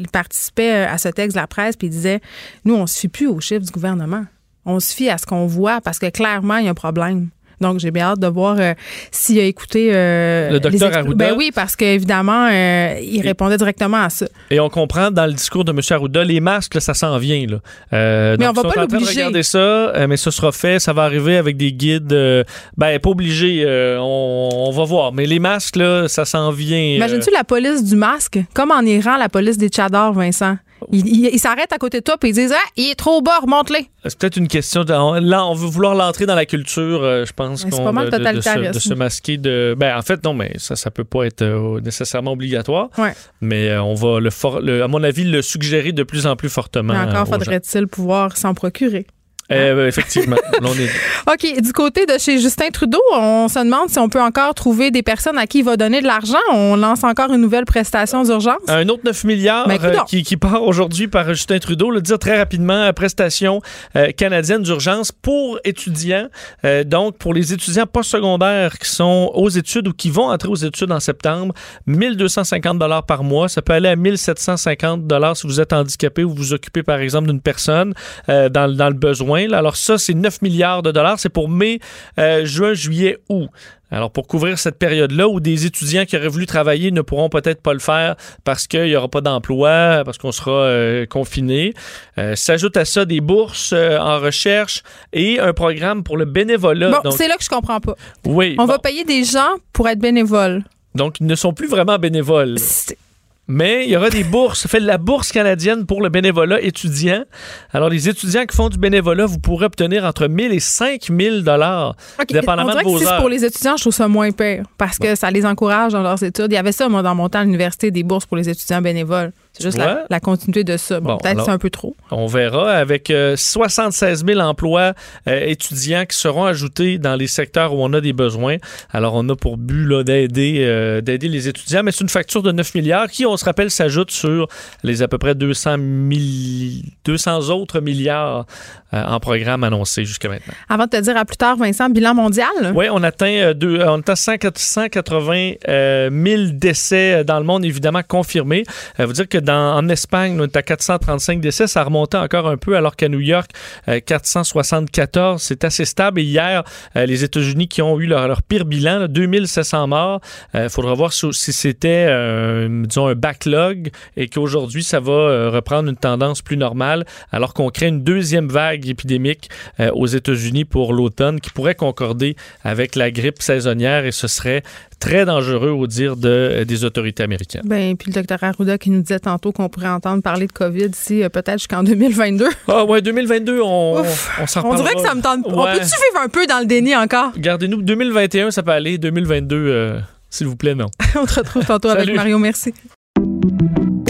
participait euh, à ce texte de la presse puis il disait, nous, on se fie plus aux chiffres du gouvernement. On se fie à ce qu'on voit parce que clairement, il y a un problème. Donc, j'ai bien hâte de voir euh, s'il a écouté euh, le docteur Arruda. Ben oui, parce qu'évidemment, euh, il répondait directement à ça. Et on comprend dans le discours de M. Arruda, les masques, ça s'en vient. Là. mais on va pas l'obliger. regarder ça, mais ce sera fait. Ça va arriver avec des guides. ben, pas obligé. On, on, va voir. Mais les masques, là, ça s'en vient. Imagines-tu la police du masque? Comme en Iran, la police des tchadors, Vincent. Ils s'arrêtent à côté de toi et ils disent Ah, il est trop bas, remonte-les. C'est peut-être une question. De, là, on veut vouloir l'entrer dans la culture, euh, je pense. C'est pas mal de, de, se, masquer de. Ben, en fait, non, mais ça, ça peut pas être euh, nécessairement obligatoire. Mais euh, on va, le, à mon avis, le suggérer de plus en plus fortement. Mais encore faudrait-il pouvoir s'en procurer. Euh, effectivement. OK. Du côté de chez Justin Trudeau, on se demande si on peut encore trouver des personnes à qui il va donner de l'argent. On lance encore une nouvelle prestation d'urgence. Un autre 9 milliards ben, euh, qui, qui, part aujourd'hui par Justin Trudeau. Le dire très rapidement, prestation euh, canadienne d'urgence pour étudiants. donc, pour les étudiants postsecondaires qui sont aux études ou qui vont entrer aux études en septembre, 1250 dollars par mois. Ça peut aller à 1750 dollars si vous êtes handicapé ou vous vous occupez, par exemple, d'une personne dans, dans le besoin alors ça, c'est 9 milliards de dollars. C'est pour mai, euh, juin, juillet, août. Alors, pour couvrir cette période-là où des étudiants qui auraient voulu travailler ne pourront peut-être pas le faire parce qu'il n'y aura pas d'emploi, parce qu'on sera euh, confiné. Euh, s'ajoute à ça des bourses en recherche et un programme pour le bénévolat. Bon, c'est là que je comprends pas. Oui. On va payer des gens pour être bénévoles. Donc, ils ne sont plus vraiment bénévoles. Mais il y aura des bourses. Ça fait de la bourse canadienne pour le bénévolat étudiant. Alors, les étudiants qui font du bénévolat, vous pourrez obtenir entre 1000 et 5000 dollars, dépendamment de vos que pour les étudiants, je trouve ça moins pire parce que ça les encourage dans leurs études. Il y avait ça, moi, dans mon temps à l'université, des bourses pour les étudiants bénévoles. C'est juste la, continuité de ça. Bon, peut-être c'est un peu trop. On verra. Avec 76 euh, 000 emplois euh, étudiants qui seront ajoutés dans les secteurs où on a des besoins. Alors, on a pour but d'aider euh, d'aider les étudiants, mais c'est une facture de 9 milliards qui, on se rappelle, s'ajoute sur les à peu près 200, 200 autres milliards en programme annoncés jusqu'à maintenant. Avant de te dire à plus tard, Vincent, bilan mondial? Oui, on atteint, deux, on atteint 180 000 décès dans le monde, évidemment confirmés. vous dire que en Espagne, on est à 435 décès. Ça remontait encore un peu, alors qu'à New York, 474. Euh, c'est assez stable. Et hier, euh, les États-Unis qui ont eu leur, pire bilan, 2700 morts. Il euh, faudra voir si, c'était, disons, un backlog et qu'aujourd'hui, ça va reprendre une tendance plus normale, alors qu'on crée une deuxième vague épidémique aux États-Unis pour l'automne qui pourrait concorder avec la grippe saisonnière et ce serait très dangereux au dire de, des autorités américaines. Ben, puis le docteur Arruda qui nous disait tantôt qu'on pourrait entendre parler de COVID ici euh, peut-être jusqu'en 2022. Ah ouais, 2022, on, on s'en On dirait que ça me tente. On peut-tu vivre un peu dans le déni encore? Gardez-nous, 2021, ça peut aller. 2022, euh, s'il vous plaît, non. on te retrouve tantôt avec Mario. Merci.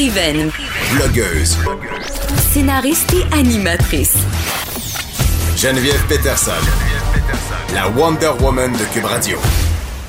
Écrivaine. Blogueuse. Scénariste et animatrice. Geneviève Peterson. La Wonder Woman de Cube Radio.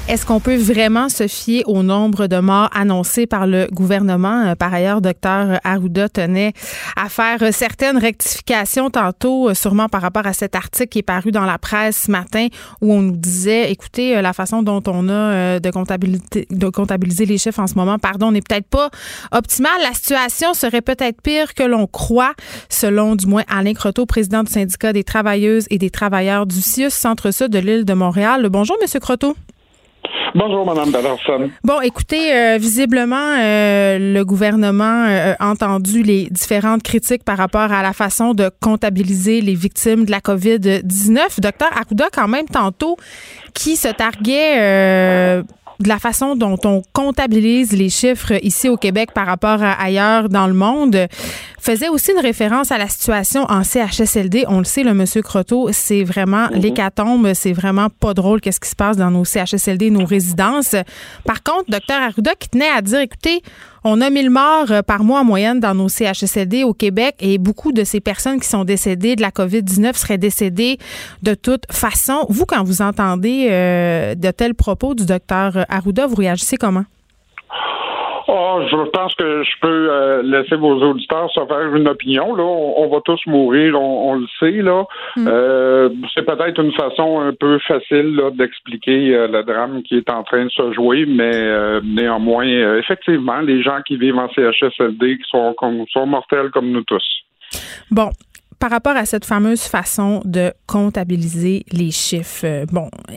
Est-ce qu'on peut vraiment se fier au nombre de morts annoncés par le gouvernement? Euh, par ailleurs, docteur Arruda tenait à faire certaines rectifications tantôt, euh, sûrement par rapport à cet article qui est paru dans la presse ce matin où on nous disait, écoutez, euh, la façon dont on a de, comptabiliser, les chiffres en ce moment, pardon, n'est peut-être pas optimale. La situation serait peut-être pire que l'on croit, selon du moins Alain Croteau, président du syndicat des travailleuses et des travailleurs du CIUS, Centre-Sud de l'île de Montréal. Bonjour, Monsieur Croteau. Bonjour, Mme Dalarson. Bon, écoutez, euh, visiblement, euh, le gouvernement euh, a entendu les différentes critiques par rapport à la façon de comptabiliser les victimes de la COVID-19. Docteur Arruda, quand même, tantôt, qui se targuait de la façon dont on comptabilise les chiffres ici au Québec par rapport à ailleurs dans le monde. Faisait aussi une référence à la situation en CHSLD. On le sait, le monsieur Croteau, c'est vraiment Mhm. l'hécatombe. C'est vraiment pas drôle qu'est-ce qui se passe dans nos CHSLD, nos résidences. Par contre, docteur Arruda qui tenait à dire, écoutez, on a 1000 morts euh, par mois en moyenne dans nos CHSLD au Québec et beaucoup de ces personnes qui sont décédées de la COVID-19 seraient décédées de toute façon. Vous, quand vous entendez euh, de tels propos du docteur Arruda, vous réagissez comment? Oh, je pense que je peux euh, laisser vos auditeurs se faire une opinion. Là, on, on va tous mourir, on, on le sait. Là, Euh, c'est peut-être une façon un peu facile là, d'expliquer euh, le drame qui est en train de se jouer, mais néanmoins, effectivement, les gens qui vivent en CHSLD qui sont comme sont mortels comme nous tous. Bon, par rapport à cette fameuse façon de comptabiliser les chiffres, euh, bon, euh,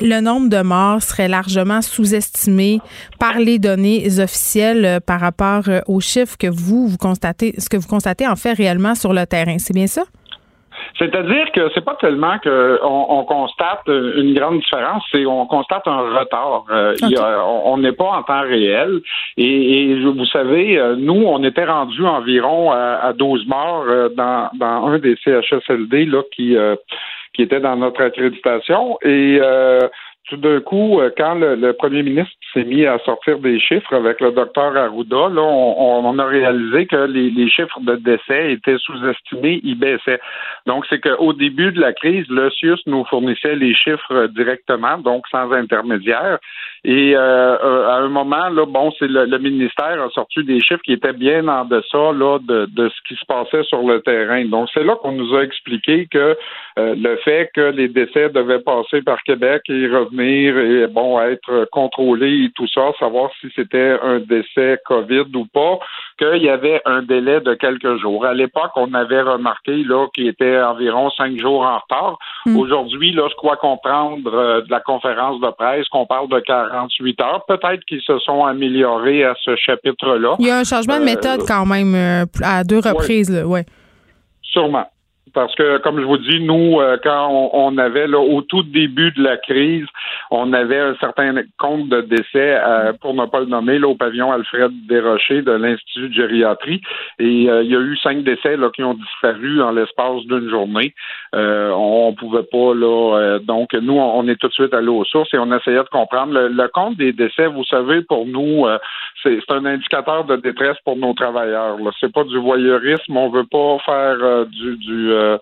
le nombre de morts serait largement sous-estimé par les données officielles euh, par rapport aux chiffres que vous, vous constatez, ce que vous constatez en fait réellement sur le terrain. C'est bien ça? C'est-à-dire que c'est pas tellement que on, on constate une grande différence, c'est on constate un retard. Euh, a- on n'est pas en temps réel. Et, et vous savez, euh, nous, on était rendu environ à, à 12 morts euh, dans, dans un des CHSLD là qui euh, qui était dans notre accréditation. Et euh, tout d'un coup, euh, quand le, le premier ministre s'est mis à sortir des chiffres avec le docteur Arruda, là, on, on a réalisé que les, les chiffres de décès étaient sous-estimés, ils baissaient. Donc, c'est qu'au début de la crise, le CIUS nous fournissait les chiffres directement, donc sans intermédiaire. Et euh, euh, à un moment, là, bon, c'est le, le ministère a sorti des chiffres qui étaient bien en deçà là, de, de ce qui se passait sur le terrain. Donc, c'est là qu'on nous a expliqué que euh, le fait que les décès devaient passer par Québec et revenir et bon être contrôlés et tout ça, savoir si c'était un décès COVID ou pas, qu'il y avait un délai de quelques jours. À l'époque, on avait remarqué là qu'il était environ cinq jours en retard. Aujourd'hui, là, je crois comprendre euh, de la conférence de presse qu'on parle de 48 heures. Peut-être qu'ils se sont améliorés à ce chapitre-là. Il y a un changement de Euh, méthode quand même euh, à deux reprises, là, ouais. Sûrement. Parce que, comme je vous dis, nous, euh, quand on, avait, là, au tout début de la crise, on avait un certain compte de décès, euh, pour ne pas le nommer, là, au pavillon Alfred Desrochers de l'Institut de gériatrie. Et euh, il y a eu cinq décès là, qui ont disparu en l'espace d'une journée. On pouvait pas, là. donc, nous, on, est tout de suite allé aux sources et on essayait de comprendre. Le, compte des décès, vous savez, pour nous, c'est un indicateur de détresse pour nos travailleurs. C'est pas du voyeurisme. On veut pas faire du, du euh,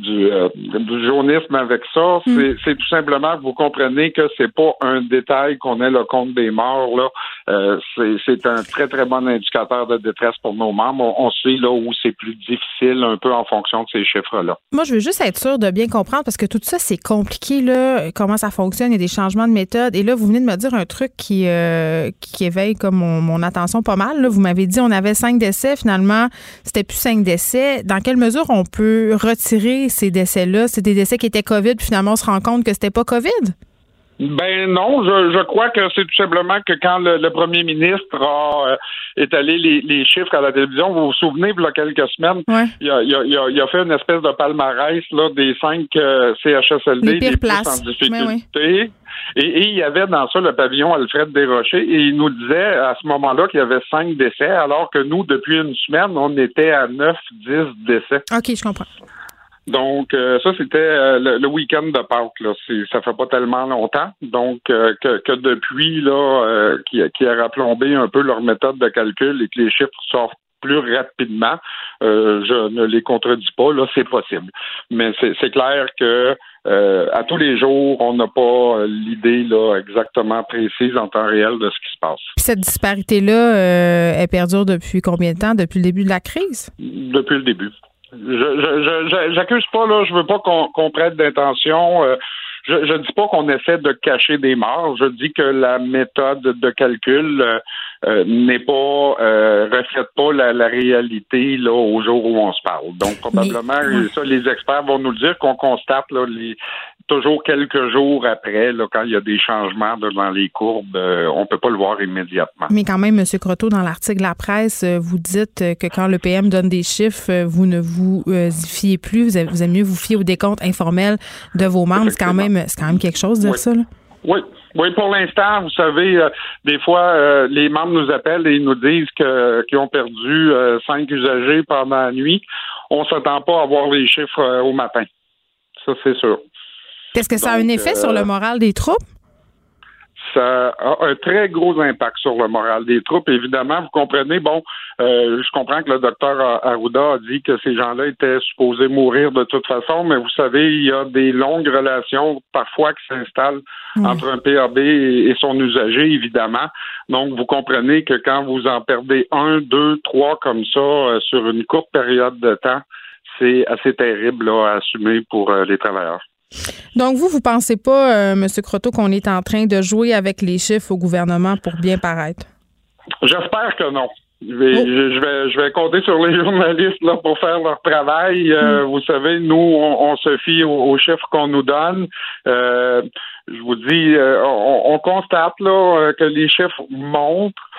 du, euh, du jaunisme avec ça. C'est c'est tout simplement que vous comprenez que c'est pas un détail qu'on ait le compte des morts. là. Euh, c'est un très, très bon indicateur de détresse pour nos membres. On, on sait là où c'est plus difficile un peu en fonction de ces chiffres-là. Moi, je veux juste être sûre de bien comprendre parce que tout ça, c'est compliqué, là, comment ça fonctionne. Il y a des changements de méthode. Et là, vous venez de me dire un truc qui, euh, qui éveille comme mon, mon attention pas mal. là. Vous m'avez dit on avait cinq décès. Finalement, c'était plus cinq décès. Dans quelle mesure on peut retirer ces décès-là? C'est des décès qui étaient COVID, puis finalement, on se rend compte que c'était pas COVID? Ben non, je, je crois que c'est tout simplement que quand le, le premier ministre a euh, étalé les, les chiffres à la télévision, vous vous souvenez, il y a quelques semaines, il, a, il, a, il, a, il a fait une espèce de palmarès là, des cinq euh, CHSLD Les les, plus en difficulté. Et, et il y avait dans ça le pavillon Alfred Desrochers et il nous disait à ce moment-là qu'il y avait cinq décès, alors que nous, depuis une semaine, on était à neuf, dix décès. OK, je comprends. Donc, euh, ça, c'était euh, le, le week-end de Pâques. Là. Ça fait pas tellement longtemps. Donc, euh, que, que depuis, là, qui, qui a raplombé un peu leur méthode de calcul et que les chiffres sortent plus rapidement, je ne les contredis pas, là, c'est possible. Mais c'est, clair que à tous les jours, on n'a pas l'idée là exactement précise en temps réel de ce qui se passe. Cette disparité-là, elle perdure depuis combien de temps? Depuis le début de la crise? Depuis le début. Je, je, je, j'accuse pas là, je veux pas qu'on, prête d'intention. Euh, je, je dis pas qu'on essaie de cacher des morts. Je dis que la méthode de calcul euh, euh, n'est pas euh, reflète pas la, la, réalité là au jour où on se parle. Donc probablement Mais, ça, les experts vont nous le dire qu'on constate là les toujours quelques jours après, là, quand il y a des changements dans les courbes, euh, on peut pas le voir immédiatement. Mais quand même, M. Croteau, dans l'article de la presse, euh, vous dites que quand le PM donne des chiffres, euh, vous ne vous y fiez plus, vous, aimez mieux vous fier au décompte informel de vos membres. C'est quand même, c'est quand même quelque chose de dire oui. ça. Là. Oui, Oui, pour l'instant, vous savez, euh, des fois, euh, les membres nous appellent et ils nous disent que qu'ils ont perdu euh, cinq usagers pendant la nuit. On s'attend pas à voir les chiffres au matin. Ça, c'est sûr. Est-ce que ça a un effet sur le moral des troupes? ça a un très gros impact sur le moral des troupes. Évidemment, vous comprenez, bon, euh, je comprends que le docteur Arruda a dit que ces gens-là étaient supposés mourir de toute façon, mais vous savez, il y a des longues relations parfois qui s'installent entre un PAB et, son usager, évidemment. Donc, vous comprenez que quand vous en perdez un, deux, trois comme ça euh, sur une courte période de temps, c'est assez terrible à assumer pour euh, les travailleurs. Donc, vous, vous pensez pas, euh, M. Croteau, qu'on est en train de jouer avec les chiffres au gouvernement pour bien paraître? J'espère que non. Je vais, oh. je vais, compter sur les journalistes là pour faire leur travail. Euh, hmm. Vous savez, nous, on, se fie aux, chiffres qu'on nous donne. Euh, je vous dis, on, constate là que les chiffres montrent.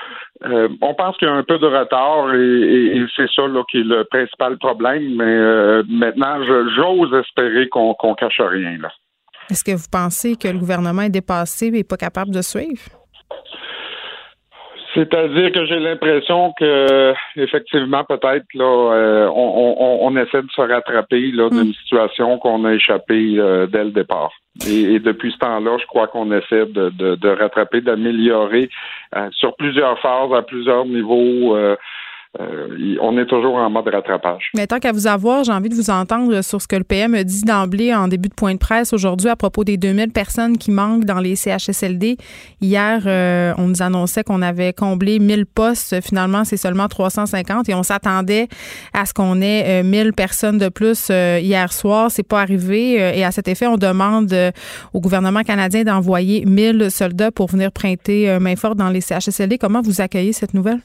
Euh, on pense qu'il y a un peu de retard et, c'est ça là, qui est le principal problème. Mais euh, maintenant, j'ose espérer qu'on ne cache rien. là. Est-ce que vous pensez que le gouvernement est dépassé et pas capable de suivre? C'est-à-dire que j'ai l'impression que effectivement peut-être là euh, on, essaie de se rattraper là d'une hmm. situation qu'on a échappé dès le départ. Et, depuis ce temps-là, je crois qu'on essaie de, de, rattraper, d'améliorer euh, sur plusieurs phases, à plusieurs niveaux. Euh, euh, on est toujours en mode rattrapage. Mais tant qu'à vous avoir, j'ai envie de vous entendre sur ce que le PM dit d'emblée en début de point de presse aujourd'hui à propos des 2000 personnes qui manquent dans les CHSLD. Hier, euh, on nous annonçait qu'on avait comblé 1000 postes. Finalement, c'est seulement 350 et on s'attendait à ce qu'on ait 1000 euh, personnes de plus hier soir. C'est pas arrivé et à cet effet, on demande au gouvernement canadien d'envoyer 1000 soldats pour venir prêter main forte dans les CHSLD. Comment vous accueillez cette nouvelle?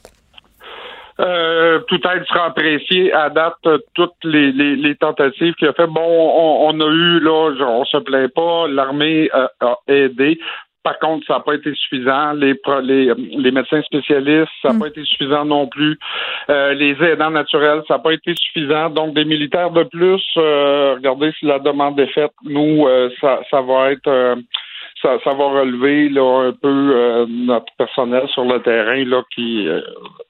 Euh, tout aide sera apprécié à date toutes les, les, tentatives qu'il a fait. Bon, on, a eu là, on se plaît pas, l'armée a, aidé. Par contre, ça n'a pas été suffisant. Les, les, les médecins spécialistes, ça n'a mm. pas été suffisant non plus. Euh, les aidants naturels, ça n'a pas été suffisant. Donc, des militaires de plus, euh, regardez si la demande est faite. Nous, ça, ça va être ça, ça va relever là, un peu euh, notre personnel sur le terrain là, qui euh,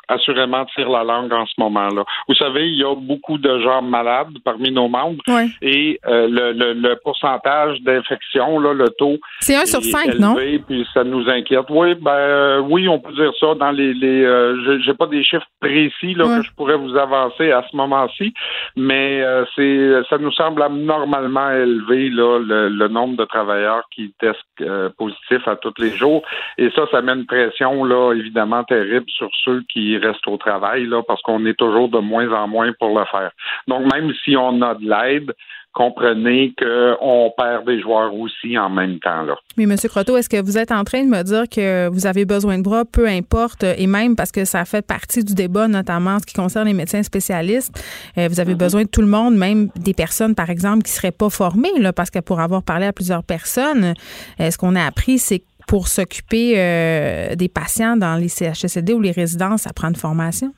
assurément tire la langue en ce moment-là. Vous savez, il y a beaucoup de gens malades parmi nos membres et euh, le, le, le, pourcentage d'infection, là, le taux. C'est un sur cinq, non? Puis ça nous inquiète. Oui, ben oui, on peut dire ça. Dans les, les j'ai pas des chiffres précis là, que je pourrais vous avancer à ce moment-ci, mais c'est ça nous semble normalement élevé là, le, le nombre de travailleurs qui testent euh, positif à tous les jours. Et ça, ça met une pression, là, évidemment, terrible sur ceux qui restent au travail, là, parce qu'on est toujours de moins en moins pour le faire. Donc, même si on a de l'aide, comprenez qu'on perd des joueurs aussi en même temps. Là. Mais M. Croteau, est-ce que vous êtes en train de me dire que vous avez besoin de bras, peu importe, et même parce que ça fait partie du débat, notamment en ce qui concerne les médecins spécialistes, euh, vous avez mm-hmm. besoin de tout le monde, même des personnes, par exemple, qui ne seraient pas formées, là, parce que pour avoir parlé à plusieurs personnes, euh, ce qu'on a appris, c'est que pour s'occuper euh, des patients dans les CHSLD ou les résidences, ça prend une formation?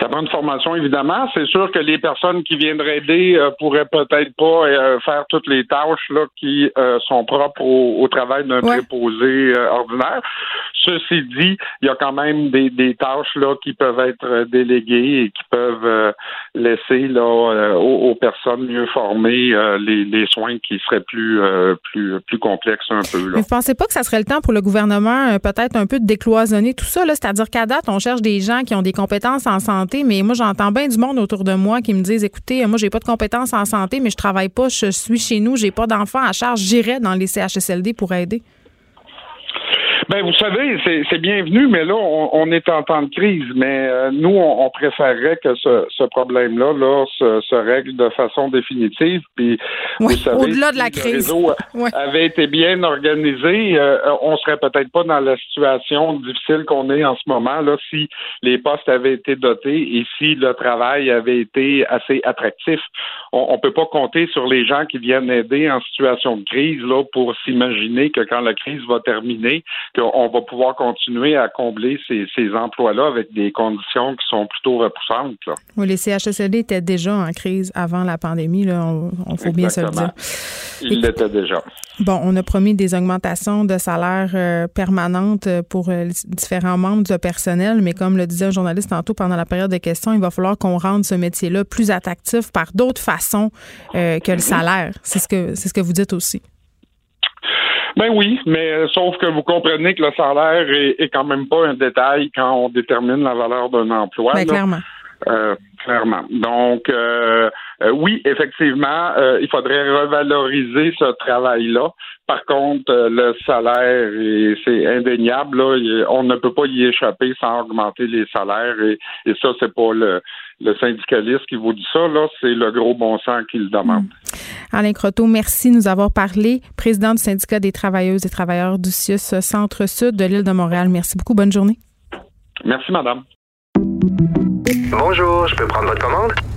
Ça prend une formation, évidemment. C'est sûr que les personnes qui viendraient aider euh, pourraient peut-être pas euh, faire toutes les tâches là, qui euh, sont propres au, travail d'un préposé ordinaire. Ceci dit, il y a quand même des, des, tâches là qui peuvent être déléguées et qui peuvent laisser là aux, personnes mieux formées les, les, soins qui seraient plus plus plus complexes un peu. Là. Mais vous pensez pas que ça serait le temps pour le gouvernement peut-être un peu de décloisonner tout ça là, c'est-à-dire qu'à date on cherche des gens qui ont des compétences en santé mais moi, j'entends bien du monde autour de moi qui me disent écoutez, moi, j'ai pas de compétences en santé, mais je travaille pas, je suis chez nous, j'ai pas d'enfants à charge, j'irai dans les CHSLD pour aider. Ben, vous savez, c'est bienvenu, mais là, on, est en temps de crise. Mais euh, nous, on, préférerait que ce, problème-là là, se, règle de façon définitive. Puis, au-delà de la crise. Le réseau avait été bien organisé, euh, on serait peut-être pas dans la situation difficile qu'on est en ce moment là si les postes avaient été dotés et si le travail avait été assez attractif. On, ne peut pas compter sur les gens qui viennent aider en situation de crise là pour s'imaginer que quand la crise va terminer, qu'on va pouvoir continuer à combler ces, ces emplois-là avec des conditions qui sont plutôt repoussantes. Là. Oui, les CHSLD étaient déjà en crise avant la pandémie, là, on, on faut bien se le dire. Ils l'étaient déjà. Bon, on a promis des augmentations de salaire euh, permanentes pour euh, différents membres du personnel, mais comme le disait un journaliste tantôt pendant la période de questions, il va falloir qu'on rende ce métier-là plus attractif par d'autres façons euh, que le salaire. C'est ce que c'est ce que vous dites aussi. Ben oui, mais euh, sauf que vous comprenez que le salaire est, quand même pas un détail quand on détermine la valeur d'un emploi. Ben, clairement. Euh, clairement. Donc, euh, oui, effectivement, il faudrait revaloriser ce travail-là. Par contre, le salaire, c'est indéniable. Là, on ne peut pas y échapper sans augmenter les salaires. Et, et ça, c'est pas le, le syndicaliste qui vous dit ça, là, c'est le gros bon sens qu'il demande. Hmm. Alain Croteau, merci de nous avoir parlé. Président du syndicat des travailleuses et travailleurs du CIUS Centre-Sud de l'île de Montréal. Merci beaucoup. Bonne journée. Merci, madame. Bonjour, je peux prendre votre commande?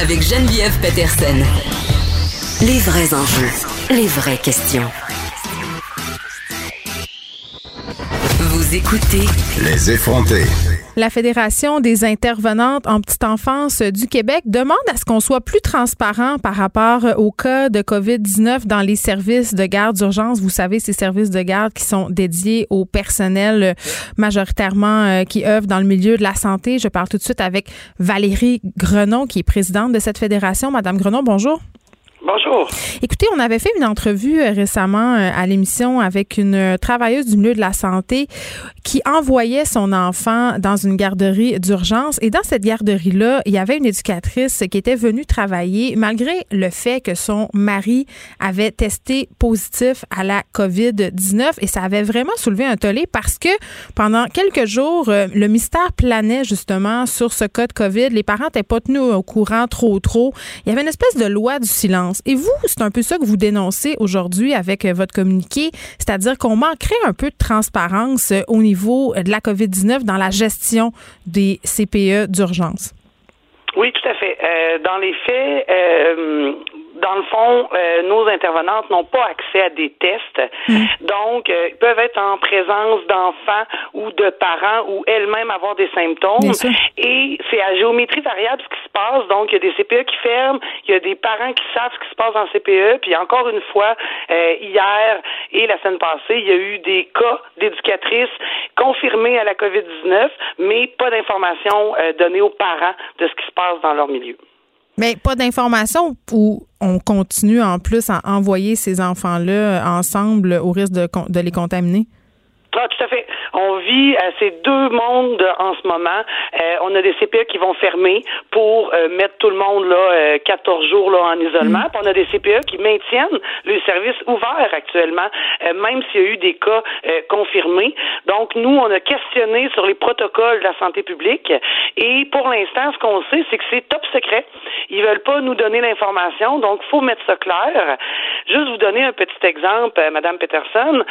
Avec Geneviève Peterson. Les vrais enjeux, les vraies questions. Vous écoutez Les effronter. La Fédération des intervenantes en petite enfance du Québec demande à ce qu'on soit plus transparent par rapport au cas de COVID-19 dans les services de garde d'urgence. Vous savez, ces services de garde qui sont dédiés au personnel majoritairement euh, qui œuvre dans le milieu de la santé. Je parle tout de suite avec Valérie Grenon, qui est présidente de cette fédération. Madame Grenon, bonjour. Bonjour. Écoutez, on avait fait une entrevue euh, récemment euh, à l'émission avec une euh, travailleuse du milieu de la santé qui envoyait son enfant dans une garderie d'urgence. Et dans cette garderie-là, il y avait une éducatrice qui était venue travailler malgré le fait que son mari avait testé positif à la COVID-19. Et ça avait vraiment soulevé un tollé parce que pendant quelques jours, le mystère planait justement sur ce cas de COVID. Les parents n'étaient pas tenus au courant trop, trop. Il y avait une espèce de loi du silence et vous, c'est un peu ça que vous dénoncez aujourd'hui avec euh, votre communiqué, c'est-à-dire qu'on manquerait un peu de transparence euh, au niveau de la COVID-19 dans la gestion des CPE d'urgence. Oui, tout à fait. Euh, dans les faits, dans le fond, euh, nos intervenantes n'ont pas accès à des tests. Mm. Donc, euh, ils peuvent être en présence d'enfants ou de parents ou elles-mêmes avoir des symptômes. Et c'est à géométrie variable ce qui se passe. Donc, il y a des CPE qui ferment, il y a des parents qui savent ce qui se passe dans le CPE. Puis encore une fois, euh, hier et la semaine passée, il y a eu des cas d'éducatrices confirmés à la COVID-19, mais pas d'informations données aux parents de ce qui se passe dans leur milieu. Mais pas d'informations où on continue en plus à envoyer ces enfants-là ensemble au risque de, de les contaminer? Ah, tout à fait. On vit à ces deux mondes en ce moment. Euh, on a des CPE qui vont fermer pour euh, mettre tout le monde là 14 euh, jours là en isolement. Mm. Puis on a des CPE qui maintiennent le service ouvert actuellement, même s'il y a eu des cas confirmés. Donc nous, on a questionné sur les protocoles de la santé publique et pour l'instant, ce qu'on sait, c'est que c'est top secret. Ils veulent pas nous donner l'information, donc faut mettre ça clair. Juste vous donner un petit exemple, Madame Peterson.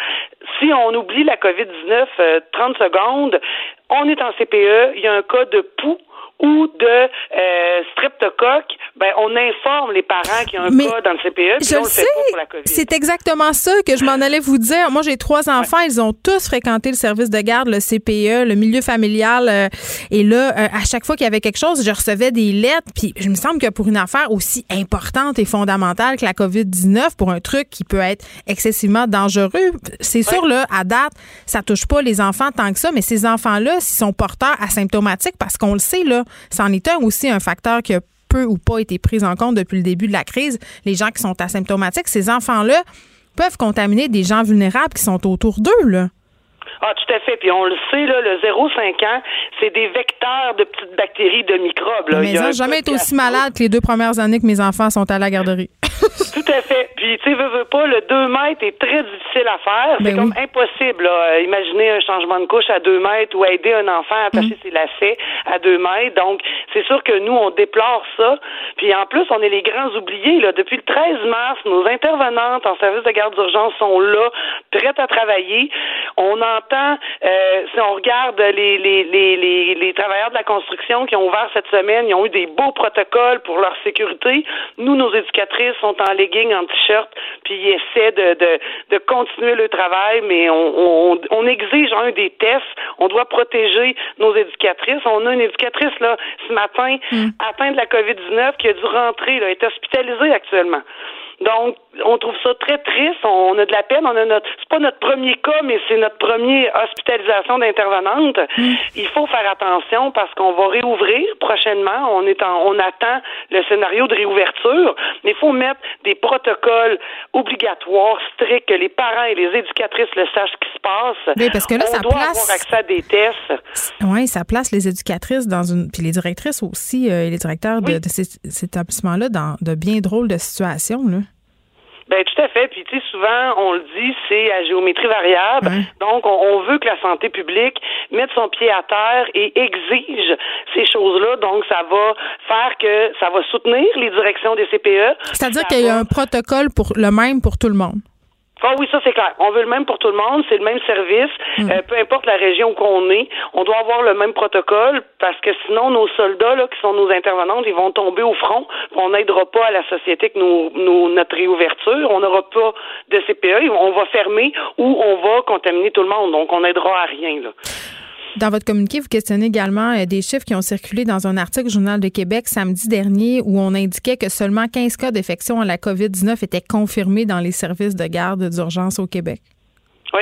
Si on oublie la COVID-19 30 euh, secondes, on est en CPE, il y a un cas de pouls ou de euh, streptocoque, ben on informe les parents qui ont un cas dans le CPE. Je le sais. C'est exactement ça que je m'en allais vous dire. Moi, j'ai trois enfants. Ils ont tous fréquenté le service de garde, le CPE, le milieu familial. Euh, et là, euh, à chaque fois qu'il y avait quelque chose, je recevais des lettres. Puis, je me semble que pour une affaire aussi importante et fondamentale que la COVID-19, pour un truc qui peut être excessivement dangereux, c'est sûr, là, à date, ça touche pas les enfants tant que ça. Mais ces enfants-là, s'ils sont porteurs asymptomatiques, parce qu'on le sait, là, c'en est un aussi un facteur qui a peu ou pas été pris en compte depuis le début de la crise. Les gens qui sont asymptomatiques, ces enfants-là peuvent contaminer des gens vulnérables qui sont autour d'eux, là. Ah, tout à fait. Puis on le sait, là, le 0,5 ans, c'est des vecteurs de petites bactéries, de microbes. Là. Mais ils n'ont jamais été aussi malades que les deux premières années que mes enfants sont à la garderie. Tout à fait. Puis, tu sais, veux, veux pas, le 2 mètres est très difficile à faire. Ben c'est comme impossible, là. Euh, Imaginez un changement de couche à 2 mètres ou aider un enfant à attacher Mm. ses lacets à 2 mètres. Donc, c'est sûr que nous, on déplore ça. Puis, en plus, on est les grands oubliés, là. Depuis le 13 mars, nos intervenantes en service de garde d'urgence sont là, prêtes à travailler. On entend, euh, si on regarde les, les, les, les, les travailleurs de la construction qui ont ouvert cette semaine, ils ont eu des beaux protocoles pour leur sécurité. Nous, nos éducatrices sont en legging, en t-shirt, puis ils essaient de, de, de continuer le travail, mais on, on, on exige un des tests. On doit protéger nos éducatrices. On a une éducatrice, là, ce matin, atteinte de la COVID-19 qui a dû rentrer, là, est hospitalisée actuellement. Donc, on trouve ça très triste. On a de la peine. On a notre, c'est pas notre premier cas, mais c'est notre première hospitalisation d'intervenante. Il faut faire attention parce qu'on va réouvrir prochainement. On est en, on attend le scénario de réouverture, mais il faut mettre des protocoles obligatoires, stricts, que les parents et les éducatrices le sachent ce qui se passe. Oui, parce que là, on ça doit place- avoir accès à des tests. Oui, ça place les éducatrices dans une. Puis les directrices aussi, euh, et les directeurs de, de ces, ces établissements-là dans de bien drôles de situations. Là. Ben tout à fait. Puis tu sais, souvent on le dit, c'est à géométrie variable. Donc on, on veut que la santé publique mette son pied à terre et exige ces choses-là. Donc ça va faire que ça va soutenir les directions des CPE. C'est-à-dire qu'il y a un protocole pour le même pour tout le monde. Ah oui, ça c'est clair. On veut le même pour tout le monde, c'est le même service, Euh, peu importe la région qu'on est, on doit avoir le même protocole parce que sinon nos soldats là, qui sont nos intervenantes, ils vont tomber au front. On n'aidera pas à la société que nos, nos- notre réouverture. On n'aura pas de CPE, on va fermer ou on va contaminer tout le monde. Donc on n'aidera à rien là. Dans votre communiqué, vous questionnez également euh, des chiffres qui ont circulé dans un article du Journal de Québec samedi dernier où on indiquait que seulement 15 cas d'infection à la COVID-19 étaient confirmés dans les services de garde d'urgence au Québec. Oui.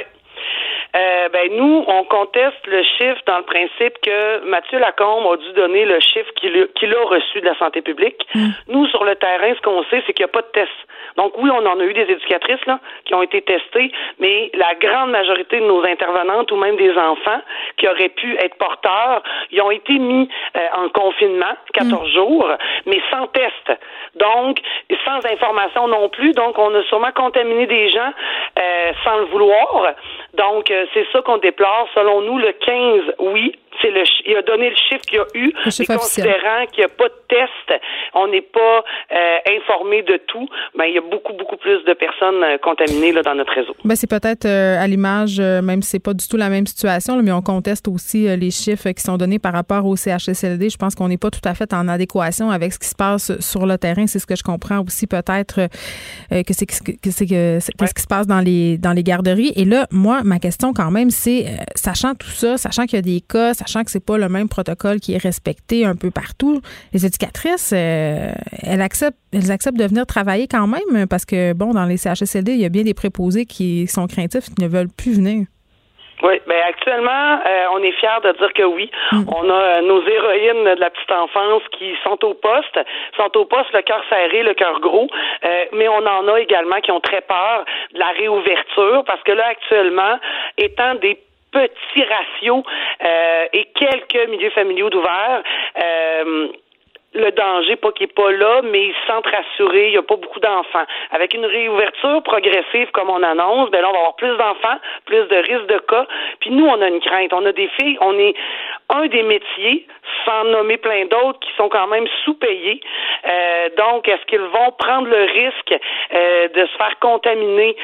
Euh, ben nous, on conteste le chiffre dans le principe que Mathieu Lacombe a dû donner le chiffre qu'il a, reçu de la santé publique. Nous, sur le terrain, ce qu'on sait, c'est qu'il n'y a pas de test. Donc oui, on en a eu des éducatrices là qui ont été testées, mais la grande majorité de nos intervenantes ou même des enfants qui auraient pu être porteurs, ils ont été mis euh, en confinement 14 jours, mais sans test. Donc sans information non plus. Donc on a sûrement contaminé des gens euh, sans le vouloir. Donc euh, c'est ça qu'on déplore. Selon nous, le 15, oui, c'est le il a donné le chiffre qu'il y a eu, officiel. considérant qu'il n'y a pas de test, on n'est pas euh, informé de tout, ben il y a beaucoup beaucoup plus de personnes euh, contaminées là dans notre réseau. Ben, c'est peut-être euh, à l'image, euh, même si c'est pas du tout la même situation, là, mais on conteste aussi les chiffres qui sont donnés par rapport au CHSLD. Je pense qu'on n'est pas tout à fait en adéquation avec ce qui se passe sur le terrain. C'est ce que je comprends aussi peut-être que c'est que, que c'est que c'est- qu'est-ce qui se passe dans les dans les garderies. Et là, moi, ma question quand même, c'est sachant tout ça, sachant qu'il y a des cas, sachant que c'est pas le même protocole qui est respecté un peu partout, les éducatrices, euh, elles acceptent elles acceptent de venir travailler quand même parce que bon, dans les CHSLD, il y a bien des préposés qui sont craintifs, qui ne veulent plus venir. Oui, ben actuellement, euh, on est fiers de dire que oui. On a euh, nos héroïnes de la petite enfance qui sont au poste, sont au poste le cœur serré, le cœur gros, euh, mais on en a également qui ont très peur de la réouverture parce que là, actuellement, étant des petits ratios euh, et quelques milieux familiaux d'ouvert, euh, le danger, pas qu'il n'est pas là, mais ils se sentent rassurés, il n'y a pas beaucoup d'enfants. Avec une réouverture progressive comme on annonce, ben là, on va avoir plus d'enfants, plus de risques de cas. Puis nous, on a une crainte. On a des filles, on est un des métiers, sans nommer plein d'autres, qui sont quand même sous-payés. Euh, donc, est-ce qu'ils vont prendre le risque euh, de se faire contaminer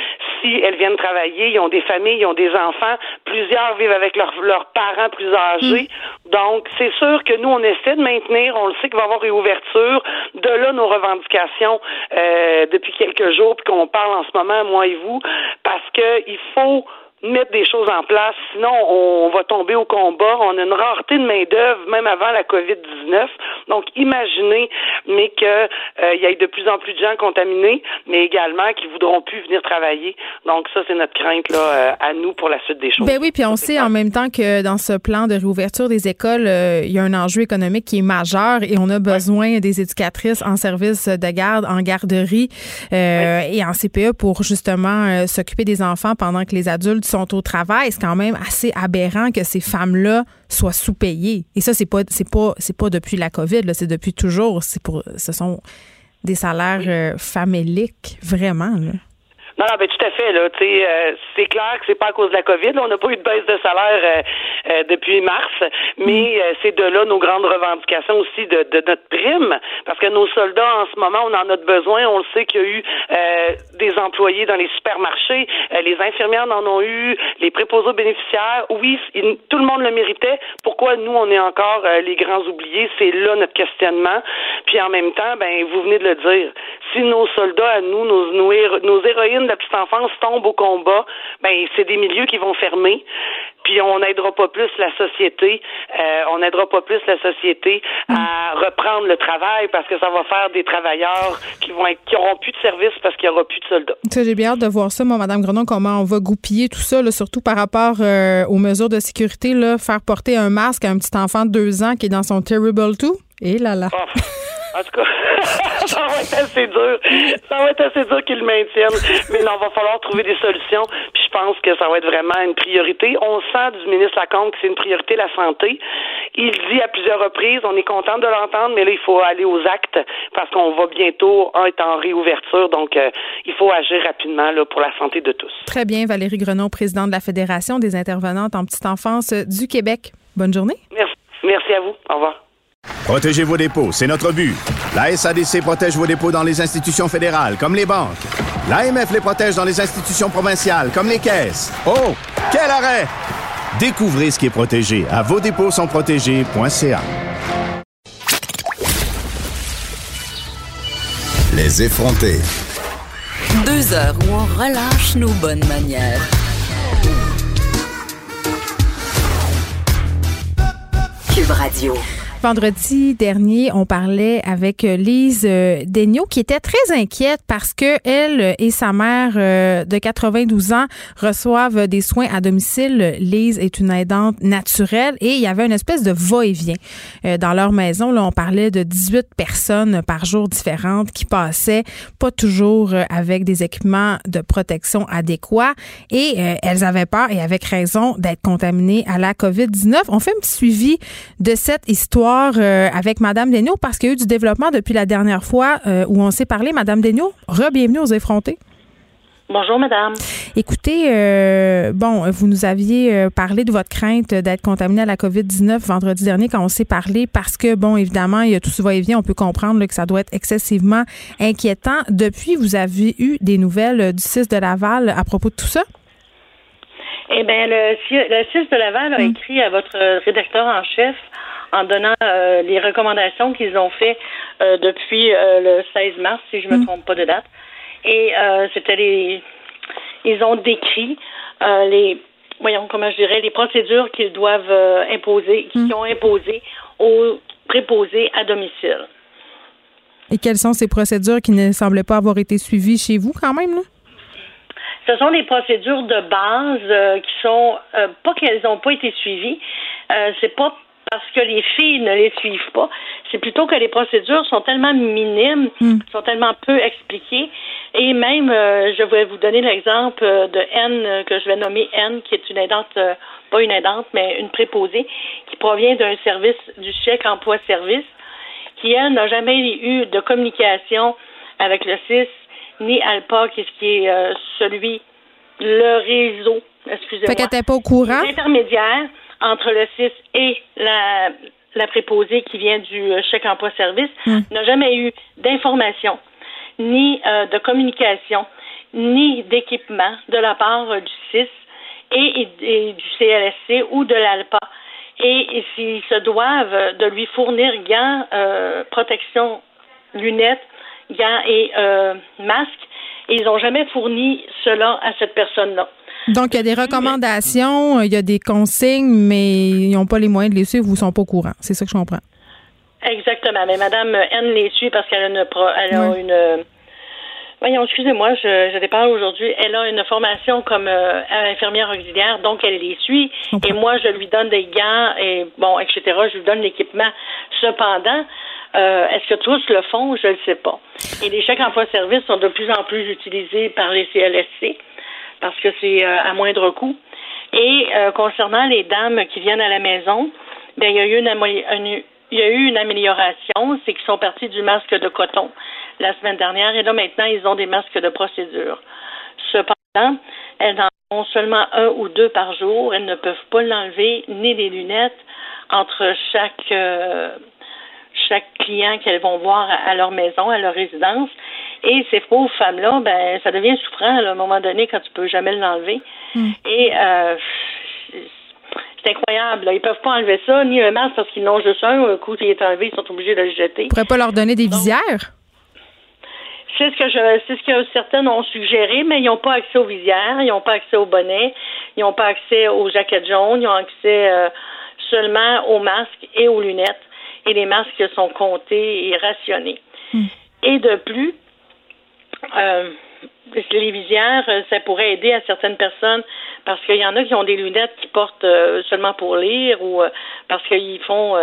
si elles viennent travailler? Ils ont des familles, ils ont des enfants. Plusieurs vivent avec leurs leurs parents plus âgés. Donc, c'est sûr que nous, on essaie de maintenir, on le sait qu'il va y avoir réouverture. De là, nos revendications euh, depuis quelques jours, puis qu'on parle en ce moment, moi et vous, parce que il faut mettre des choses en place, sinon on va tomber au combat. On a une rareté de main-d'œuvre, même avant la COVID-19. Donc, imaginez, mais que euh, il y ait de plus en plus de gens contaminés, mais également qui voudront plus venir travailler. Donc, ça, c'est notre crainte là euh, à nous pour la suite des choses. Ben oui, puis on sait en même temps que dans ce plan de réouverture des écoles, euh, il y a un enjeu économique qui est majeur et on a besoin des éducatrices en service de garde, en garderie euh, et en CPE pour justement euh, s'occuper des enfants pendant que les adultes sont au travail. C'est quand même assez aberrant que ces femmes-là soient sous-payées. Et ça, c'est pas, c'est pas, c'est pas depuis la COVID, c'est depuis toujours. C'est pour, ce sont des salaires euh, faméliques, vraiment. Là. Non, non, ben tout à fait. Là, euh, c'est clair que c'est pas à cause de la COVID. on n'a pas eu de baisse de salaire euh, euh, depuis mars, mais mm. c'est de là nos grandes revendications aussi de, de, notre prime, parce que nos soldats en ce moment, on en a besoin. On le sait qu'il y a eu des employés dans les supermarchés, les infirmières en ont eu, les préposés bénéficiaires. Oui, tout le monde le méritait. Pourquoi nous on est encore les grands oubliés C'est là notre questionnement. Puis en même temps, ben vous venez de le dire. Si nos soldats à nous, nos, nos, nos héroïnes de la petite enfance tombe au combat, ben c'est des milieux qui vont fermer. Puis on n'aidera pas plus la société, euh, on n'aidera pas plus la société à reprendre le travail parce que ça va faire des travailleurs qui vont être, qui auront plus de services parce qu'il y aura plus de soldats. J'ai bien hâte de voir ça, moi, Madame Grenon, comment on va goupiller tout ça, surtout par rapport euh, aux mesures de sécurité, là, faire porter un masque à un petit enfant de deux ans qui est dans son Terrible 2. Et là là. Oh. En tout cas, ça va être assez dur. Ça va être assez dur qu'ils le maintiennent. Mais non, va falloir trouver des solutions. Puis je pense que ça va être vraiment une priorité. On sent du ministre Lacombe que c'est une priorité la santé. Il dit à plusieurs reprises, on est content de l'entendre, mais là, il faut aller aux actes parce qu'on va bientôt être en réouverture. Donc, euh, il faut agir rapidement là, pour la santé de tous. Très bien. Valérie Grenon, présidente de la Fédération des intervenantes en petite enfance du Québec. Bonne journée. Merci. Merci à vous. Au revoir. Protégez vos dépôts, c'est notre but. La SADC protège vos dépôts dans les institutions fédérales, comme les banques. L'AMF les protège dans les institutions provinciales, comme les caisses. Oh, quel arrêt! Découvrez ce qui est protégé à vos dépôts sont protégés.ca. Les effrontés. Deux heures où on relâche nos bonnes manières. Cube Radio. Vendredi dernier, on parlait avec euh, Lise euh, Daigneault qui était très inquiète parce que elle et sa mère euh, de 92 ans reçoivent des soins à domicile. Lise est une aidante naturelle et il y avait une espèce de va-et-vient dans leur maison. Là, on parlait de 18 personnes par jour différentes qui passaient, pas toujours avec des équipements de protection adéquats et elles avaient peur et avec raison d'être contaminées à la COVID-19. On fait un petit suivi de cette histoire euh, avec Madame Degnaud parce qu'il y a eu du développement depuis la dernière fois euh, où on s'est parlé. Madame Degnaud, re-bienvenue aux effrontés. Bonjour, madame. Écoutez, euh, bon, vous nous aviez parlé de votre crainte d'être contaminé à la COVID-19 vendredi dernier quand on s'est parlé parce que, bon, évidemment, il y a tout ce va-et-vient. On peut comprendre que ça doit être excessivement inquiétant. Depuis, vous avez eu des nouvelles du 6 de Laval à propos de tout ça? Eh bien, le, le 6 de Laval a hum. écrit à votre rédacteur en chef en donnant euh, les recommandations qu'ils ont fait euh, depuis euh, le 16 mars, si je ne me mm. trompe pas de date. Et c'était les. Ils ont décrit les. Voyons, comment je dirais, les procédures qu'ils doivent imposer, qu'ils mm. ont imposées aux préposés à domicile. Et quelles sont ces procédures qui ne semblaient pas avoir été suivies chez vous quand même, là? Ce sont des procédures de base qui sont pas qu'elles n'ont pas été suivies. c'est pas parce que les filles ne les suivent pas. C'est plutôt que les procédures sont tellement minimes, hmm. sont tellement peu expliquées. Et même, euh, je vais vous donner l'exemple de N, euh, que je vais nommer N, qui est une aidante, euh, pas une aidante, mais une préposée, qui provient d'un service du chèque emploi-service, qui, elle, n'a jamais eu de communication avec le CIS, ni ALPA, qui est celui, le réseau, excusez-moi. Fait qu'elle n'était pas au courant? Intermédiaire entre le CIS et la, la préposée qui vient du euh, chèque emploi-service hmm. n'a jamais eu d'information, ni euh, de communication, ni d'équipement de la part euh, du CIS et, du CLSC ou de l'ALPA. Et, s'ils se doivent de lui fournir gants, protection, lunettes, gants et masques, ils n'ont jamais fourni cela à cette personne-là. Donc, il y a des recommandations, il y a des consignes, mais ils n'ont pas les moyens de les suivre ou ne sont pas au courant. C'est ça que je comprends. Exactement. Mais Mme N les suit parce qu'elle a une. Elle a une Voyons, excusez-moi, je, je déparle aujourd'hui. Elle a une formation comme euh, infirmière auxiliaire, donc elle les suit. Et moi, je lui donne des gants et bon, etc. Je lui donne l'équipement. Cependant, euh, est-ce que tous le font? Je ne le sais pas. Et les chèques emploi-service sont de plus en plus utilisés par les CLSC parce que c'est euh, à moindre coût. Et euh, concernant les dames qui viennent à la maison, bien, il y a eu une, amélioration, c'est qu'ils sont partis du masque de coton la semaine dernière et là maintenant ils ont des masques de procédure. Cependant, elles en ont seulement un ou deux par jour. Elles ne peuvent pas l'enlever ni les lunettes entre euh, chaque client qu'elles vont voir à leur maison, à leur résidence. Et ces pauvres femmes-là, ben, ça devient souffrant à un moment donné quand tu peux jamais l'enlever. Hmm. Et euh, c'est incroyable. Là. Ils peuvent pas enlever ça, ni un masque parce qu'ils n'ont juste un. Un coup, il est enlevé, ils sont obligés de le jeter. On pourrait pas leur donner des visières? C'est ce que je, c'est ce que certaines ont suggéré, mais ils n'ont pas accès aux visières, ils n'ont pas accès aux bonnets, ils n'ont pas accès aux jaquettes jaunes, ils ont accès euh, seulement aux masques et aux lunettes. Et les masques sont comptés et rationnés. Et de plus, euh, les visières, euh, ça pourrait aider à certaines personnes parce qu'il y en a qui ont des lunettes qui portent euh, seulement pour lire ou parce qu'ils font.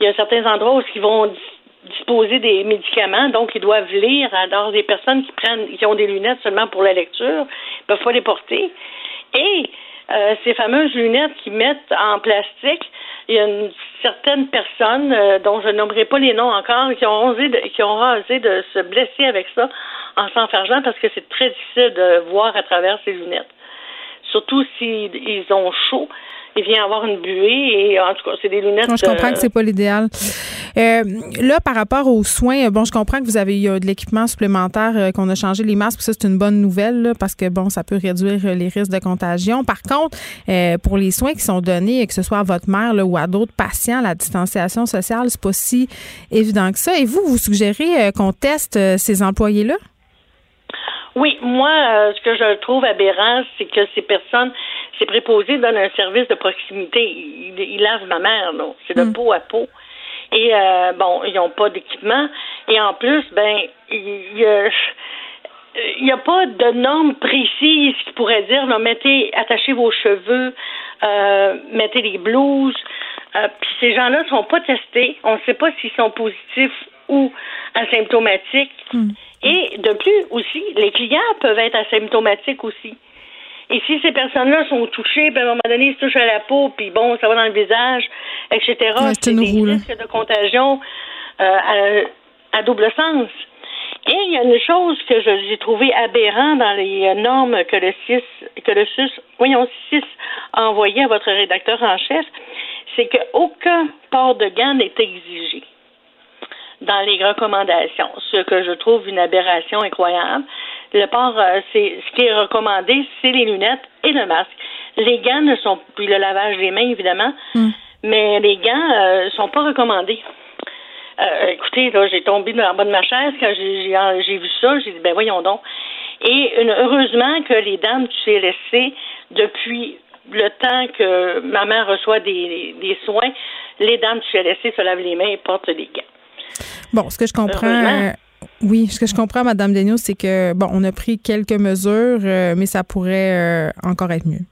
il y a certains endroits où ils vont dis- disposer des médicaments, donc ils doivent lire. Alors, des personnes qui prennent, qui ont des lunettes seulement pour la lecture, ne peuvent pas les porter. Et euh, ces fameuses lunettes qui mettent en plastique, il y a une certaine personne euh, dont je nommerai pas les noms encore qui ont osé de, qui ont osé de se blesser avec ça en s'enfargeant parce que c'est très difficile de voir à travers ces lunettes. Surtout s'ils ils ont chaud, il vient avoir une buée et en tout cas c'est des lunettes. Moi, je comprends euh, que c'est pas l'idéal. Euh, là, par rapport aux soins, bon, je comprends que vous avez eu de l'équipement supplémentaire, euh, qu'on a changé les masques, puis ça, c'est une bonne nouvelle, là, parce que, bon, ça peut réduire euh, les risques de contagion. Par contre, euh, pour les soins qui sont donnés, que ce soit à votre mère là, ou à d'autres patients, la distanciation sociale, c'est pas si évident que ça. Et vous, vous suggérez qu'on teste ces employés-là? Oui, moi, euh, ce que je trouve aberrant, c'est que ces personnes, ces préposés donnent un service de proximité. Ils, ils lavent ma mère, là. C'est de peau à peau. Et euh, bon, ils n'ont pas d'équipement. Et en plus, ben, il y a, il y a pas de normes précises qui pourraient dire, là, mettez, attachez vos cheveux, euh, mettez les blouses. Euh, Puis ces gens-là ne sont pas testés. On ne sait pas s'ils sont positifs ou asymptomatiques. Et de plus aussi, les clients peuvent être asymptomatiques aussi. Et si ces personnes-là sont touchées, puis à un moment donné, ils se touchent à la peau, puis bon, ça va dans le visage, etc., Ouais, c'est des risques de contagion euh, à, à double sens. Et il y a une chose que j'ai trouvé aberrant dans les normes que le CIS, que le SUS, voyons, CIS a envoyé à votre rédacteur en chef, c'est qu'aucun port de gants n'est exigé dans les recommandations, ce que je trouve une aberration incroyable. Le port, euh, c'est ce qui est recommandé, c'est les lunettes et le masque. Les gants ne sont puis le lavage des mains évidemment, mais les gants euh, sont pas recommandés. Euh, écoutez, là, j'ai tombé dans le bas de ma chaise quand j'ai vu ça. J'ai dit, ben voyons donc. Et une- heureusement que les dames du CLSC, depuis le temps que ma mère reçoit des, des soins, les dames du CLSC se lavent les mains et portent des gants. Bon, ce que je comprends. Euh, oui, ce que je comprends, Mme Daigneault, c'est que, bon, on a pris quelques mesures, euh, mais ça pourrait euh, encore être mieux.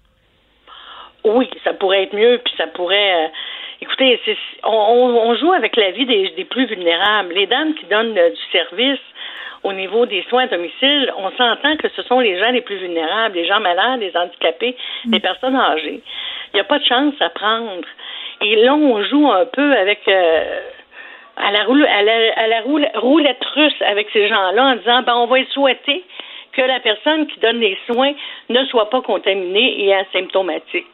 Oui, ça pourrait être mieux, puis ça pourrait. euh, écoutez, on, on- joue avec la vie des, des plus vulnérables. Les dames qui donnent du service au niveau des soins à domicile, on s'entend que ce sont les gens les plus vulnérables, les gens malades, les handicapés, les personnes âgées. Il n'y a pas de chance à prendre. Et là, on joue un peu avec. euh, à la, roule, à la, à roule- roulette russe avec ces gens-là en disant ben, on va souhaiter que la personne qui donne les soins ne soit pas contaminée et asymptomatique.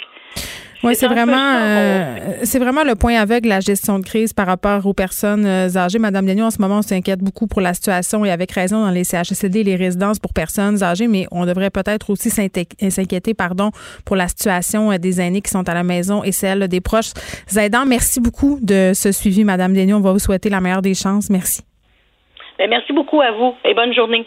Oui, c'est vraiment, euh, c'est vraiment le point aveugle la gestion de crise par rapport aux personnes euh, âgées. Madame Daigneault, en ce moment, on s'inquiète beaucoup pour la situation et avec raison dans les CHSLD et les résidences pour personnes âgées, mais on devrait peut-être aussi s'inquiéter, pardon, pour la situation euh, des aînés qui sont à la maison et celle des proches aidants. Merci beaucoup de ce suivi, Madame Daigneault. On va vous souhaiter la meilleure des chances. Merci. Ben, merci beaucoup à vous et bonne journée.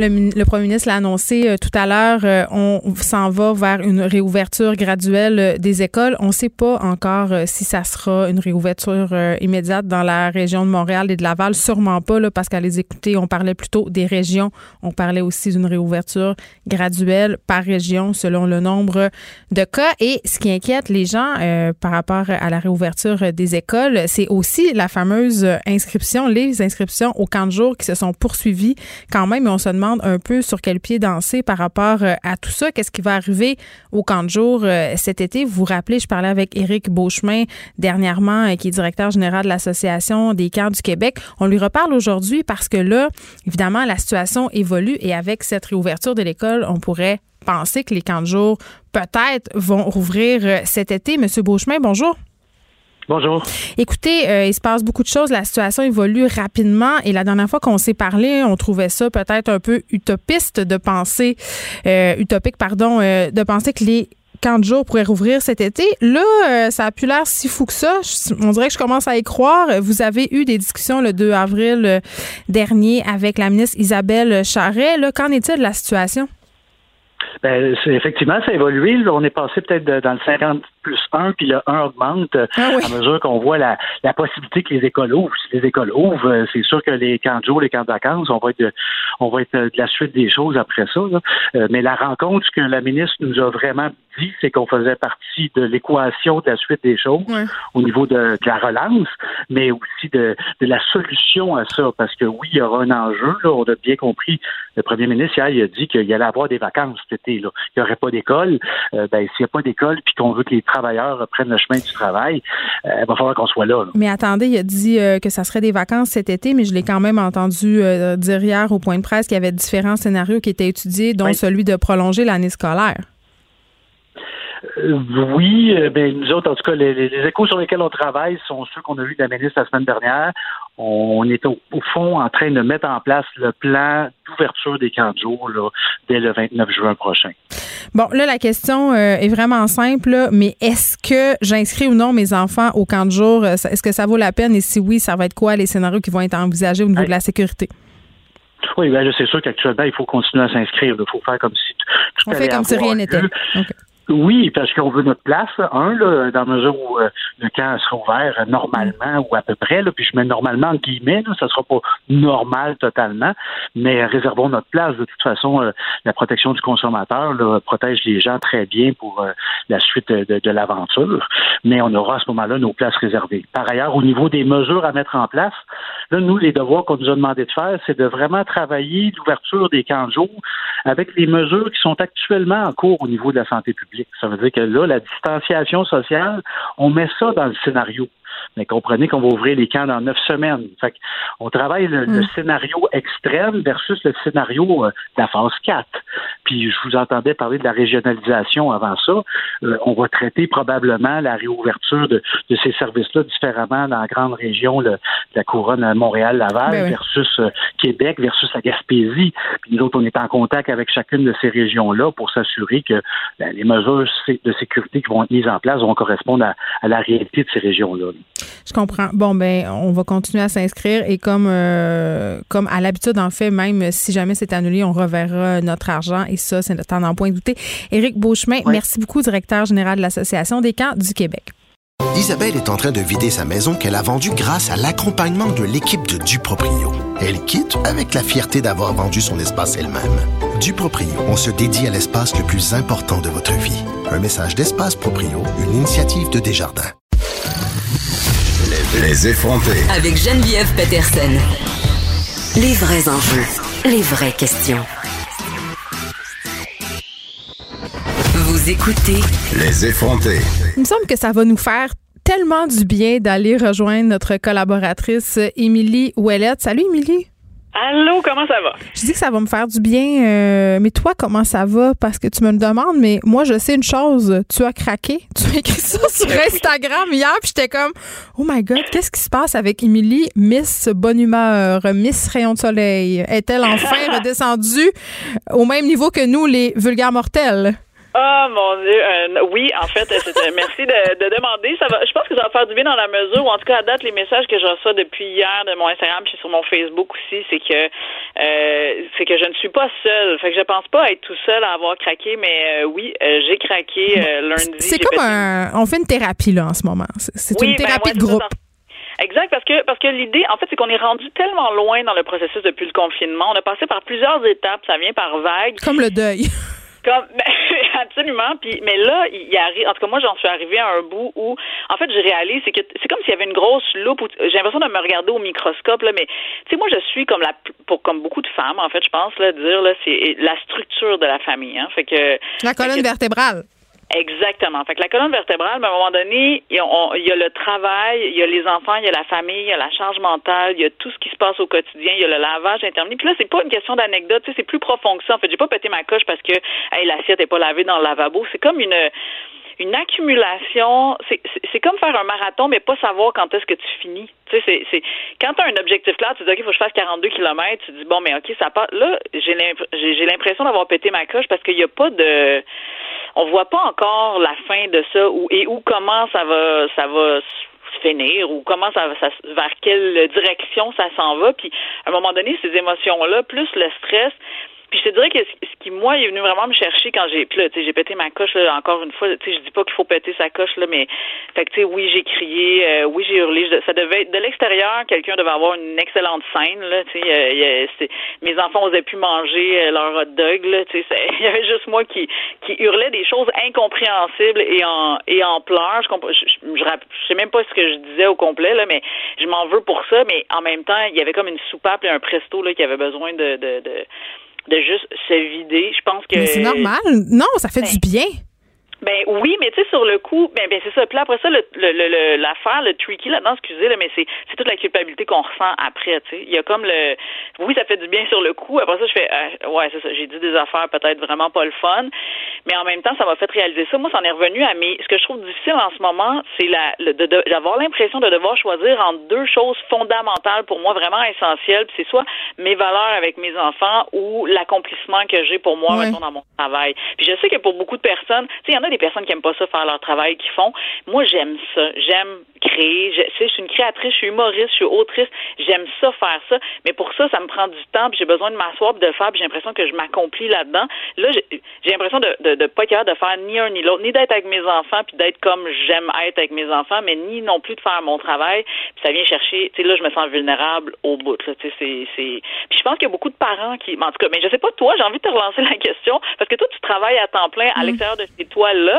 Le, premier ministre l'a annoncé euh, tout à l'heure, euh, on s'en va vers une réouverture graduelle euh, des écoles. On ne sait pas encore si ça sera une réouverture immédiate dans la région de Montréal et de Laval. Sûrement pas, là, parce qu'à les écouter, on parlait plutôt des régions. On parlait aussi d'une réouverture graduelle par région selon le nombre de cas. Et ce qui inquiète les gens par rapport à la réouverture des écoles, c'est aussi la fameuse inscription, les inscriptions au camp de jour qui se sont poursuivies quand même. On se demande un peu sur quel pied danser par rapport euh, à tout ça. Qu'est-ce qui va arriver au camp de jour euh, cet été? Vous vous rappelez, je parlais avec Éric Beauchemin dernièrement, euh, qui est directeur général de l'Association des camps du Québec. On lui reparle aujourd'hui parce que là, évidemment, la situation évolue et avec cette réouverture de l'école, on pourrait penser que les camps de jour peut-être vont rouvrir cet été. Monsieur Beauchemin, bonjour. Bonjour. Écoutez, euh, il se passe beaucoup de choses. La situation évolue rapidement et la dernière fois qu'on s'est parlé, on trouvait ça peut-être un peu utopiste de penser, euh, utopique, pardon, euh, de penser que les camps de jour pourraient rouvrir cet été. Là, ça a plus l'air si fou que ça. on dirait que je commence à y croire. Vous avez eu des discussions le 2 avril dernier avec la ministre Isabelle Charret. Là, qu'en est-il de la situation? Ben, effectivement, ça a évolué. On est passé peut-être dans le 50 plus 1, puis le 1 augmente euh, ah à mesure qu'on voit la, la, possibilité que les écoles ouvrent. Si les écoles ouvrent, euh, c'est sûr que les camps de jour, les camps de vacances, on va être, on va être de la suite des choses après ça. Euh, mais la rencontre, ce que la ministre nous a vraiment dit, c'est qu'on faisait partie de l'équation de la suite des choses au niveau de, la relance, mais aussi de, de, la solution à ça. Parce que oui, il y aura un enjeu. Là, on a bien compris, le premier ministre, hier, il a dit qu'il allait avoir des vacances cet été. Là. Il n'y aurait pas d'école. ben, s'il n'y a pas d'école, puis qu'on veut que les travailleurs prennent le chemin du travail, euh, il va falloir qu'on soit là, Mais attendez, il a dit euh, que ça serait des vacances cet été, mais je l'ai quand même entendu euh, dire hier au point de presse qu'il y avait différents scénarios qui étaient étudiés, dont celui de prolonger l'année scolaire. Oui, ben nous autres, en tout cas, les, échos sur lesquels on travaille sont ceux qu'on a vus de la ministre la semaine dernière. On est au, fond en train de mettre en place le plan d'ouverture des camps de jour dès le 29 juin prochain. Bon, là, la question euh, est vraiment simple, mais est-ce que j'inscris ou non mes enfants au camp de jour? Euh, est-ce que ça vaut la peine? Et si oui, ça va être quoi les scénarios qui vont être envisagés au niveau de la sécurité? Oui, ben, c'est sûr qu'actuellement, il faut continuer à s'inscrire. Il faut faire comme si tout On fait comme si rien n'était. Oui, parce qu'on veut notre place, un, là, dans la mesure où euh, le camp sera ouvert euh, normalement ou à peu près, là, puis je mets normalement en guillemets, là, ça sera pas normal totalement, mais réservons notre place. De toute façon, euh, la protection du consommateur là, protège les gens très bien pour la suite de, de l'aventure, mais on aura à ce moment-là nos places réservées. Par ailleurs, au niveau des mesures à mettre en place, là, nous, les devoirs qu'on nous a demandé de faire, c'est de vraiment travailler l'ouverture des camps de jour avec les mesures qui sont actuellement en cours au niveau de la santé publique. Ça veut dire que là, la distanciation sociale, on met ça dans le scénario. Mais comprenez qu'on va ouvrir les camps dans neuf semaines. Fait on travaille le, mm. scénario extrême versus le scénario euh, de la phase 4. Puis je vous entendais parler de la régionalisation avant ça. Euh, on va traiter probablement la réouverture de, ces services-là différemment dans la grande région de la couronne Montréal-Laval ben versus euh, Québec versus la Gaspésie. Puis nous autres, on est en contact avec chacune de ces régions-là pour s'assurer que ben, les mesures de sécurité qui vont être mises en place vont correspondre à la réalité de ces régions-là. Je comprends. Bon, ben, on va continuer à s'inscrire et comme, euh, comme à l'habitude, en fait, même si jamais c'est annulé, on reverra notre argent et ça, c'est notre temps d'en point douter. Éric Beauchemin, merci beaucoup, directeur général de l'Association des camps du Québec. Isabelle est en train de vider sa maison qu'elle a vendue grâce à l'accompagnement de l'équipe de Duproprio. Elle quitte avec la fierté d'avoir vendu son espace elle-même. Duproprio, on se dédie à l'espace le plus important de votre vie. Un message d'Espace Proprio, une initiative de Desjardins. Les effronter. Avec Geneviève Peterson. Les vrais enjeux. Les vraies questions. Vous écoutez. Les effronter. Il me semble que ça va nous faire tellement du bien d'aller rejoindre notre collaboratrice Émilie Ouellette. Salut Émilie. Allô, comment ça va? Je dis que ça va me faire du bien, euh, mais toi, comment ça va? Parce que tu me le demandes, mais moi, je sais une chose. Tu as craqué. Tu as écrit ça sur Instagram hier, puis j'étais comme, oh my God, qu'est-ce qui se passe avec Émilie, Miss Bonne Humeur, Miss Rayon de Soleil? Est-elle enfin redescendue au même niveau que nous, les vulgaires mortels? Oh mon Dieu, euh, oui, en fait, c'était, merci de, de, demander. Ça va, je pense que ça va faire du bien dans la mesure où, en tout cas, à date, les messages que je reçois depuis hier de mon Instagram puis sur mon Facebook aussi, c'est que euh, c'est que je ne suis pas seule. Fait que je pense pas être tout seul à avoir craqué, mais euh, oui, euh, j'ai craqué euh, lundi. C'est comme un, on fait une thérapie là en ce moment. C'est Oui, une ben, thérapie ouais, de groupe. Exact, parce que parce que l'idée, en fait, c'est qu'on est rendu tellement loin dans le processus depuis le confinement. On a passé par plusieurs étapes, ça vient par vagues. Comme le deuil. Comme absolument. Puis mais là, il arrive. En tout cas, moi, j'en suis arrivée à un bout où, en fait, je réalise c'est que c'est comme s'il y avait une grosse loupe. où- J'ai l'impression de me regarder au microscope là, mais tu sais, moi, je suis comme la pour comme beaucoup de femmes, en fait, je pense là, dire là, c'est la structure de la famille. Hein. Fait que La colonne vertébrale. Exactement. Fait que la colonne vertébrale, mais à un moment donné, il y, a, le travail, il y a les enfants, il y a la famille, il y a la charge mentale, il y a tout ce qui se passe au quotidien, il y a le lavage intermittent. Puis là, c'est pas une question d'anecdote, c'est plus profond que ça. En fait, j'ai pas pété ma coche parce que hey, l'assiette est pas lavée dans le lavabo. C'est comme une une accumulation, c'est comme faire un marathon, mais pas savoir quand est-ce que tu finis. Tu sais, c'est- quand tu as un objectif clair, tu dis OK, il faut que je fasse 42 km, tu dis bon, mais OK, ça passe. Là, j'ai l'impression d'avoir pété ma coche parce qu'il n'y a pas de, on voit pas encore la fin de ça ou et où comment ça va, ça va finir ou comment ça, ça vers quelle direction ça s'en va. Puis à un moment donné, ces émotions-là, plus le stress. Puis je te dirais que ce qui, moi, est venu vraiment me chercher quand j'ai. Puis là, tu sais, j'ai pété ma coche, là, encore une fois. Tu sais, je dis pas qu'il faut péter sa coche, là, mais. Fait que, tu sais, oui, j'ai crié, euh, oui, j'ai hurlé. Je- ça devait être. De l'extérieur, quelqu'un devait avoir une excellente scène, là. Tu sais, euh, mes enfants osaient plus manger euh, leur hot dog, là. Tu sais, il y avait juste moi qui, qui hurlait des choses incompréhensibles et en, et en pleurs. Je, comprends- je, je, je sais même pas ce que je disais au complet, là, mais je m'en veux pour ça. Mais en même temps, il y avait comme une soupape et un presto, là, qui avait besoin de, de, de de juste se vider. Je pense que Mais c'est normal. Non, ça fait du bien. Ben oui, mais tu sais, sur le coup, ben, ben c'est ça. Puis là, après ça, le, le, le- le- l'affaire, le tricky là-dedans, excusez, là, mais c'est, c'est toute la culpabilité qu'on ressent après, tu sais. Il y a comme le, oui, ça fait du bien sur le coup. Après ça, je fais, euh, ouais, c'est ça. J'ai dit des affaires peut-être vraiment pas le fun, mais en même temps, ça m'a fait réaliser ça. Moi, ça en est revenu à mes, ce que je trouve difficile en ce moment, c'est la, d'avoir l'impression de devoir choisir entre deux choses fondamentales pour moi, vraiment essentielles. Puis c'est soit mes valeurs avec mes enfants ou l'accomplissement que j'ai pour moi, mettons, dans mon travail. Puis je sais que pour beaucoup de personnes, tu sais, il y en a des personnes qui aiment pas ça faire leur travail qu'ils font. Moi, j'aime ça. J'aime créer. Je, tu sais, je suis une créatrice, je suis humoriste, je suis autrice. J'aime ça faire ça. Mais pour ça, ça me prend du temps. Puis j'ai besoin de m'asseoir de faire. Puis j'ai l'impression que je m'accomplis là-dedans. Là, j'ai, j'ai l'impression de, de, de pas être capable de faire ni un ni l'autre, ni d'être avec mes enfants puis d'être comme j'aime être avec mes enfants, mais ni non plus de faire mon travail. Puis ça vient chercher. Tu sais, là, je me sens vulnérable au bout. Là, tu sais, c'est, c'est. Puis je pense qu'il y a beaucoup de parents qui, en tout cas, mais je sais pas toi, j'ai envie de te relancer la question parce que toi, tu travailles à temps plein à l'extérieur de ces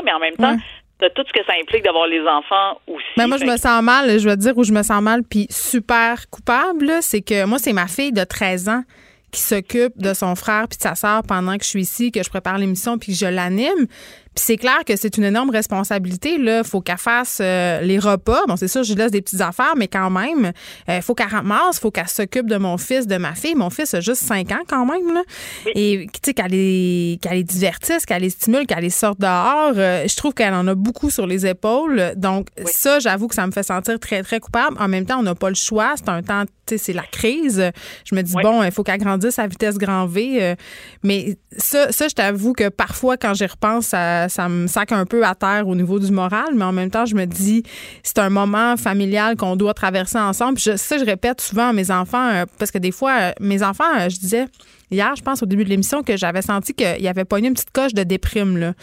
mais en même temps, t'as tout ce que ça implique d'avoir les enfants aussi. Mais moi, je me sens mal. Je vais te dire où je me sens mal, puis super coupable. C'est que moi, c'est ma fille de 13 ans qui s'occupe de son frère puis de sa sœur pendant que je suis ici, que je prépare l'émission puis que je l'anime. C'est clair que c'est une énorme responsabilité. Là, faut qu'elle fasse euh, les repas. Bon, c'est sûr, je lui laisse des petites affaires, mais quand même, il faut qu'elle ramasse, faut qu'elle s'occupe de mon fils, de ma fille. Mon fils a juste 5 ans quand même. Là. Et tu sais, qu'elle les, qu'elle les divertisse, qu'elle les stimule, qu'elle les sorte dehors. euh, je trouve qu'elle en a beaucoup sur les épaules. Donc, ça, j'avoue que ça me fait sentir très, très coupable. En même temps, on n'a pas le choix. C'est un temps, tu sais, c'est la crise. Je me dis, bon, il faut qu'elle grandisse à vitesse grand V. euh, mais ça, ça je t'avoue que parfois, quand j'y repense, ça, ça me sac un peu à terre au niveau du moral. Mais en même temps, je me dis, c'est un moment familial qu'on doit traverser ensemble. Puis je, ça, je répète souvent à mes enfants, euh, parce que des fois, euh, mes enfants, euh, je disais, hier, je pense, au début de l'émission, que j'avais senti qu'il y avait pas une petite coche de déprime. Là.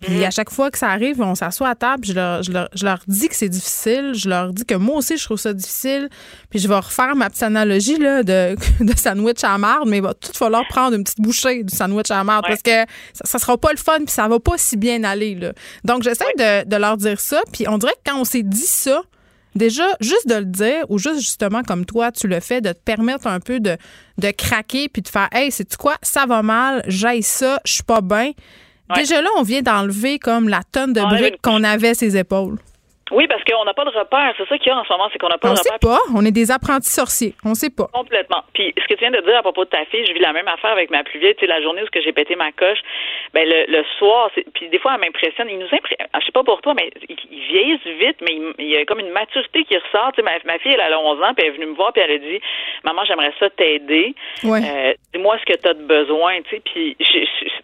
Puis à chaque fois que ça arrive, on s'assoit à table, je leur, je, leur, je leur dis que c'est difficile. Je leur dis que moi aussi, je trouve ça difficile. Puis je vais refaire ma petite analogie là, de, de sandwich à marde, mais il va tout falloir prendre une petite bouchée du sandwich à marde parce que ça, ça sera pas le fun, puis ça va pas si bien aller. Là. Donc, j'essaie de, de leur dire ça. Puis on dirait que quand on s'est dit ça, Déjà, juste de le dire, ou juste justement comme toi, tu le fais, de te permettre un peu de, de craquer puis de faire Hey, c'est quoi, ça va mal, j'aille ça, je suis pas bien. Déjà là, on vient d'enlever comme la tonne de briques qu'on avait à ses épaules. Oui, parce qu'on n'a pas de repère. C'est ça qu'il y a en ce moment, c'est qu'on n'a pas on de sait repère. pas. On est des apprentis sorciers. On sait pas. Complètement. Puis ce que tu viens de dire à propos de ta fille, je vis la même affaire avec ma plus vieille. Tu sais, la journée où j'ai pété ma coche, ben le, le soir, puis des fois elle m'impressionne. Il nous impressionne. Je sais pas pour toi, mais ils, ils vieillissent vite, mais il, il y a comme une maturité qui ressort. Tu sais, ma, ma fille, elle a 11 ans, puis elle est venue me voir, puis elle a dit, maman, j'aimerais ça t'aider. Ouais. Euh, Dis-moi ce que tu as de besoin, tu sais. Puis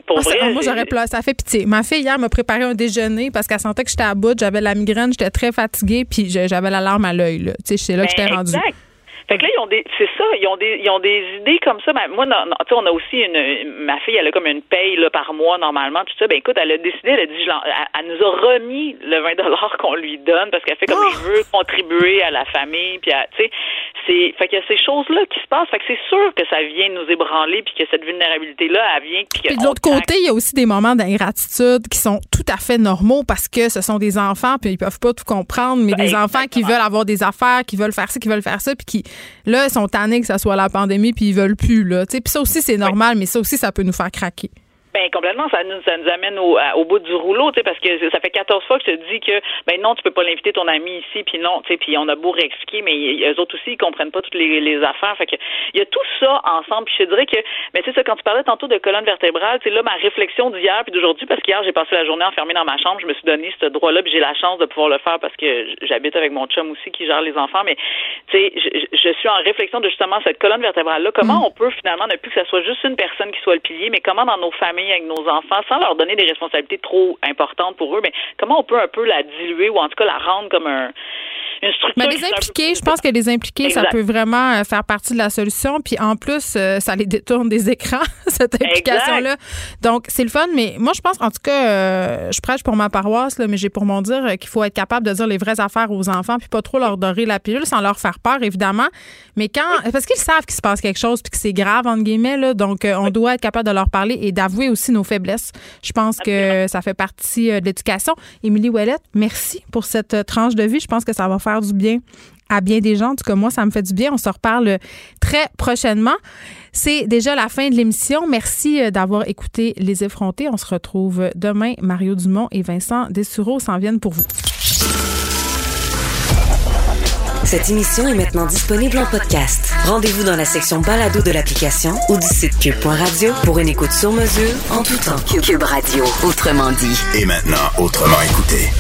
pour Ah, ça- vrai, moi, j'aurais pleuré. Ça fait pitié. Ma fille, hier, m'a préparé un déjeuner parce qu'elle sentait que j'étais à bout, j'avais la migraine, j'étais très fatiguée, puis j'avais l'alarme à l'œil. là. Tu sais, c'est là que Ben, j'étais rendue. Exact. Fait que là, ils ont des, c'est ça, ils ont des, ils ont des idées comme ça. Ben, moi, non, non, on a aussi une, ma fille, elle a comme une paye là, par mois normalement, tout ça. Ben écoute, elle a décidé, elle a dit, je elle, elle nous a remis le 20 dollars qu'on lui donne parce qu'elle fait comme je veux contribuer à la famille, puis tu sais, c'est, fait qu'il y a ces choses là qui se passent. Fait que c'est sûr que ça vient nous ébranler, puis que cette vulnérabilité là, elle vient, puis de l'autre côté, il y a aussi des moments d'ingratitude qui sont tout à fait normaux parce que ce sont des enfants, puis ils peuvent pas tout comprendre, mais des enfants qui veulent avoir des affaires, qui veulent faire ça, qui veulent faire ça, puis qui, là, sont tannés que ça soit la pandémie, puis ils veulent plus, là. Tu sais, Puis ça aussi, c'est normal, mais ça aussi, ça peut nous faire craquer. Ben complètement, ça nous ça nous amène au, à- au bout du rouleau, tu sais, parce que ça fait 14 fois que je te dis que ben non, tu peux pas l'inviter ton ami ici, puis non, tu sais, puis on a beau réexpliquer, mais y- eux autres aussi ils comprennent pas toutes les, les affaires, fait que il y a tout ça ensemble. Puis je te dirais que, mais tu sais, ça, quand tu parlais tantôt de colonne vertébrale, c'est là ma réflexion d'hier puis d'aujourd'hui, parce qu'hier j'ai passé la journée enfermée dans ma chambre, je me suis donné ce droit-là, puis j'ai la chance de pouvoir le faire parce que j'habite avec mon chum aussi qui gère les enfants, mais tu sais, je, suis en réflexion de justement cette colonne vertébrale-là. Comment on peut finalement ne plus que ça soit juste une personne qui soit le pilier, mais comment dans nos familles avec nos enfants, sans leur donner des responsabilités trop importantes pour eux, mais comment on peut un peu la diluer ou en tout cas la rendre comme un, une structure. Mais les impliqués, je pense que les impliqués, ça peut vraiment euh, faire partie de la solution. Puis en plus, euh, ça les détourne des écrans, cette implication-là. Donc, c'est le fun. Mais moi, je pense, en tout cas, euh, je prêche pour ma paroisse, là, mais j'ai pour mon dire qu'il faut être capable de dire les vraies affaires aux enfants, puis pas trop leur dorer la pilule sans leur faire peur, évidemment. Mais quand. Parce qu'ils savent qu'il se passe quelque chose, puis que c'est grave, entre guillemets, là. Donc, euh, on doit être capable de leur parler et d'avouer aussi nos faiblesses. Je pense que ça fait partie de l'éducation. Émilie Ouellette, merci pour cette tranche de vie. Je pense que ça va faire du bien à bien des gens. En tout cas, moi, ça me fait du bien. On se reparle très prochainement. C'est déjà la fin de l'émission. Merci euh, d'avoir écouté Les Effrontés. On se retrouve demain. Mario Dumont et Vincent Dessureau s'en viennent pour vous. Cette émission est maintenant disponible en podcast. Rendez-vous dans la section balado de l'application ou du site cube.radio pour une écoute sur mesure en tout temps. Cube Radio, autrement dit. Et maintenant, autrement écouté.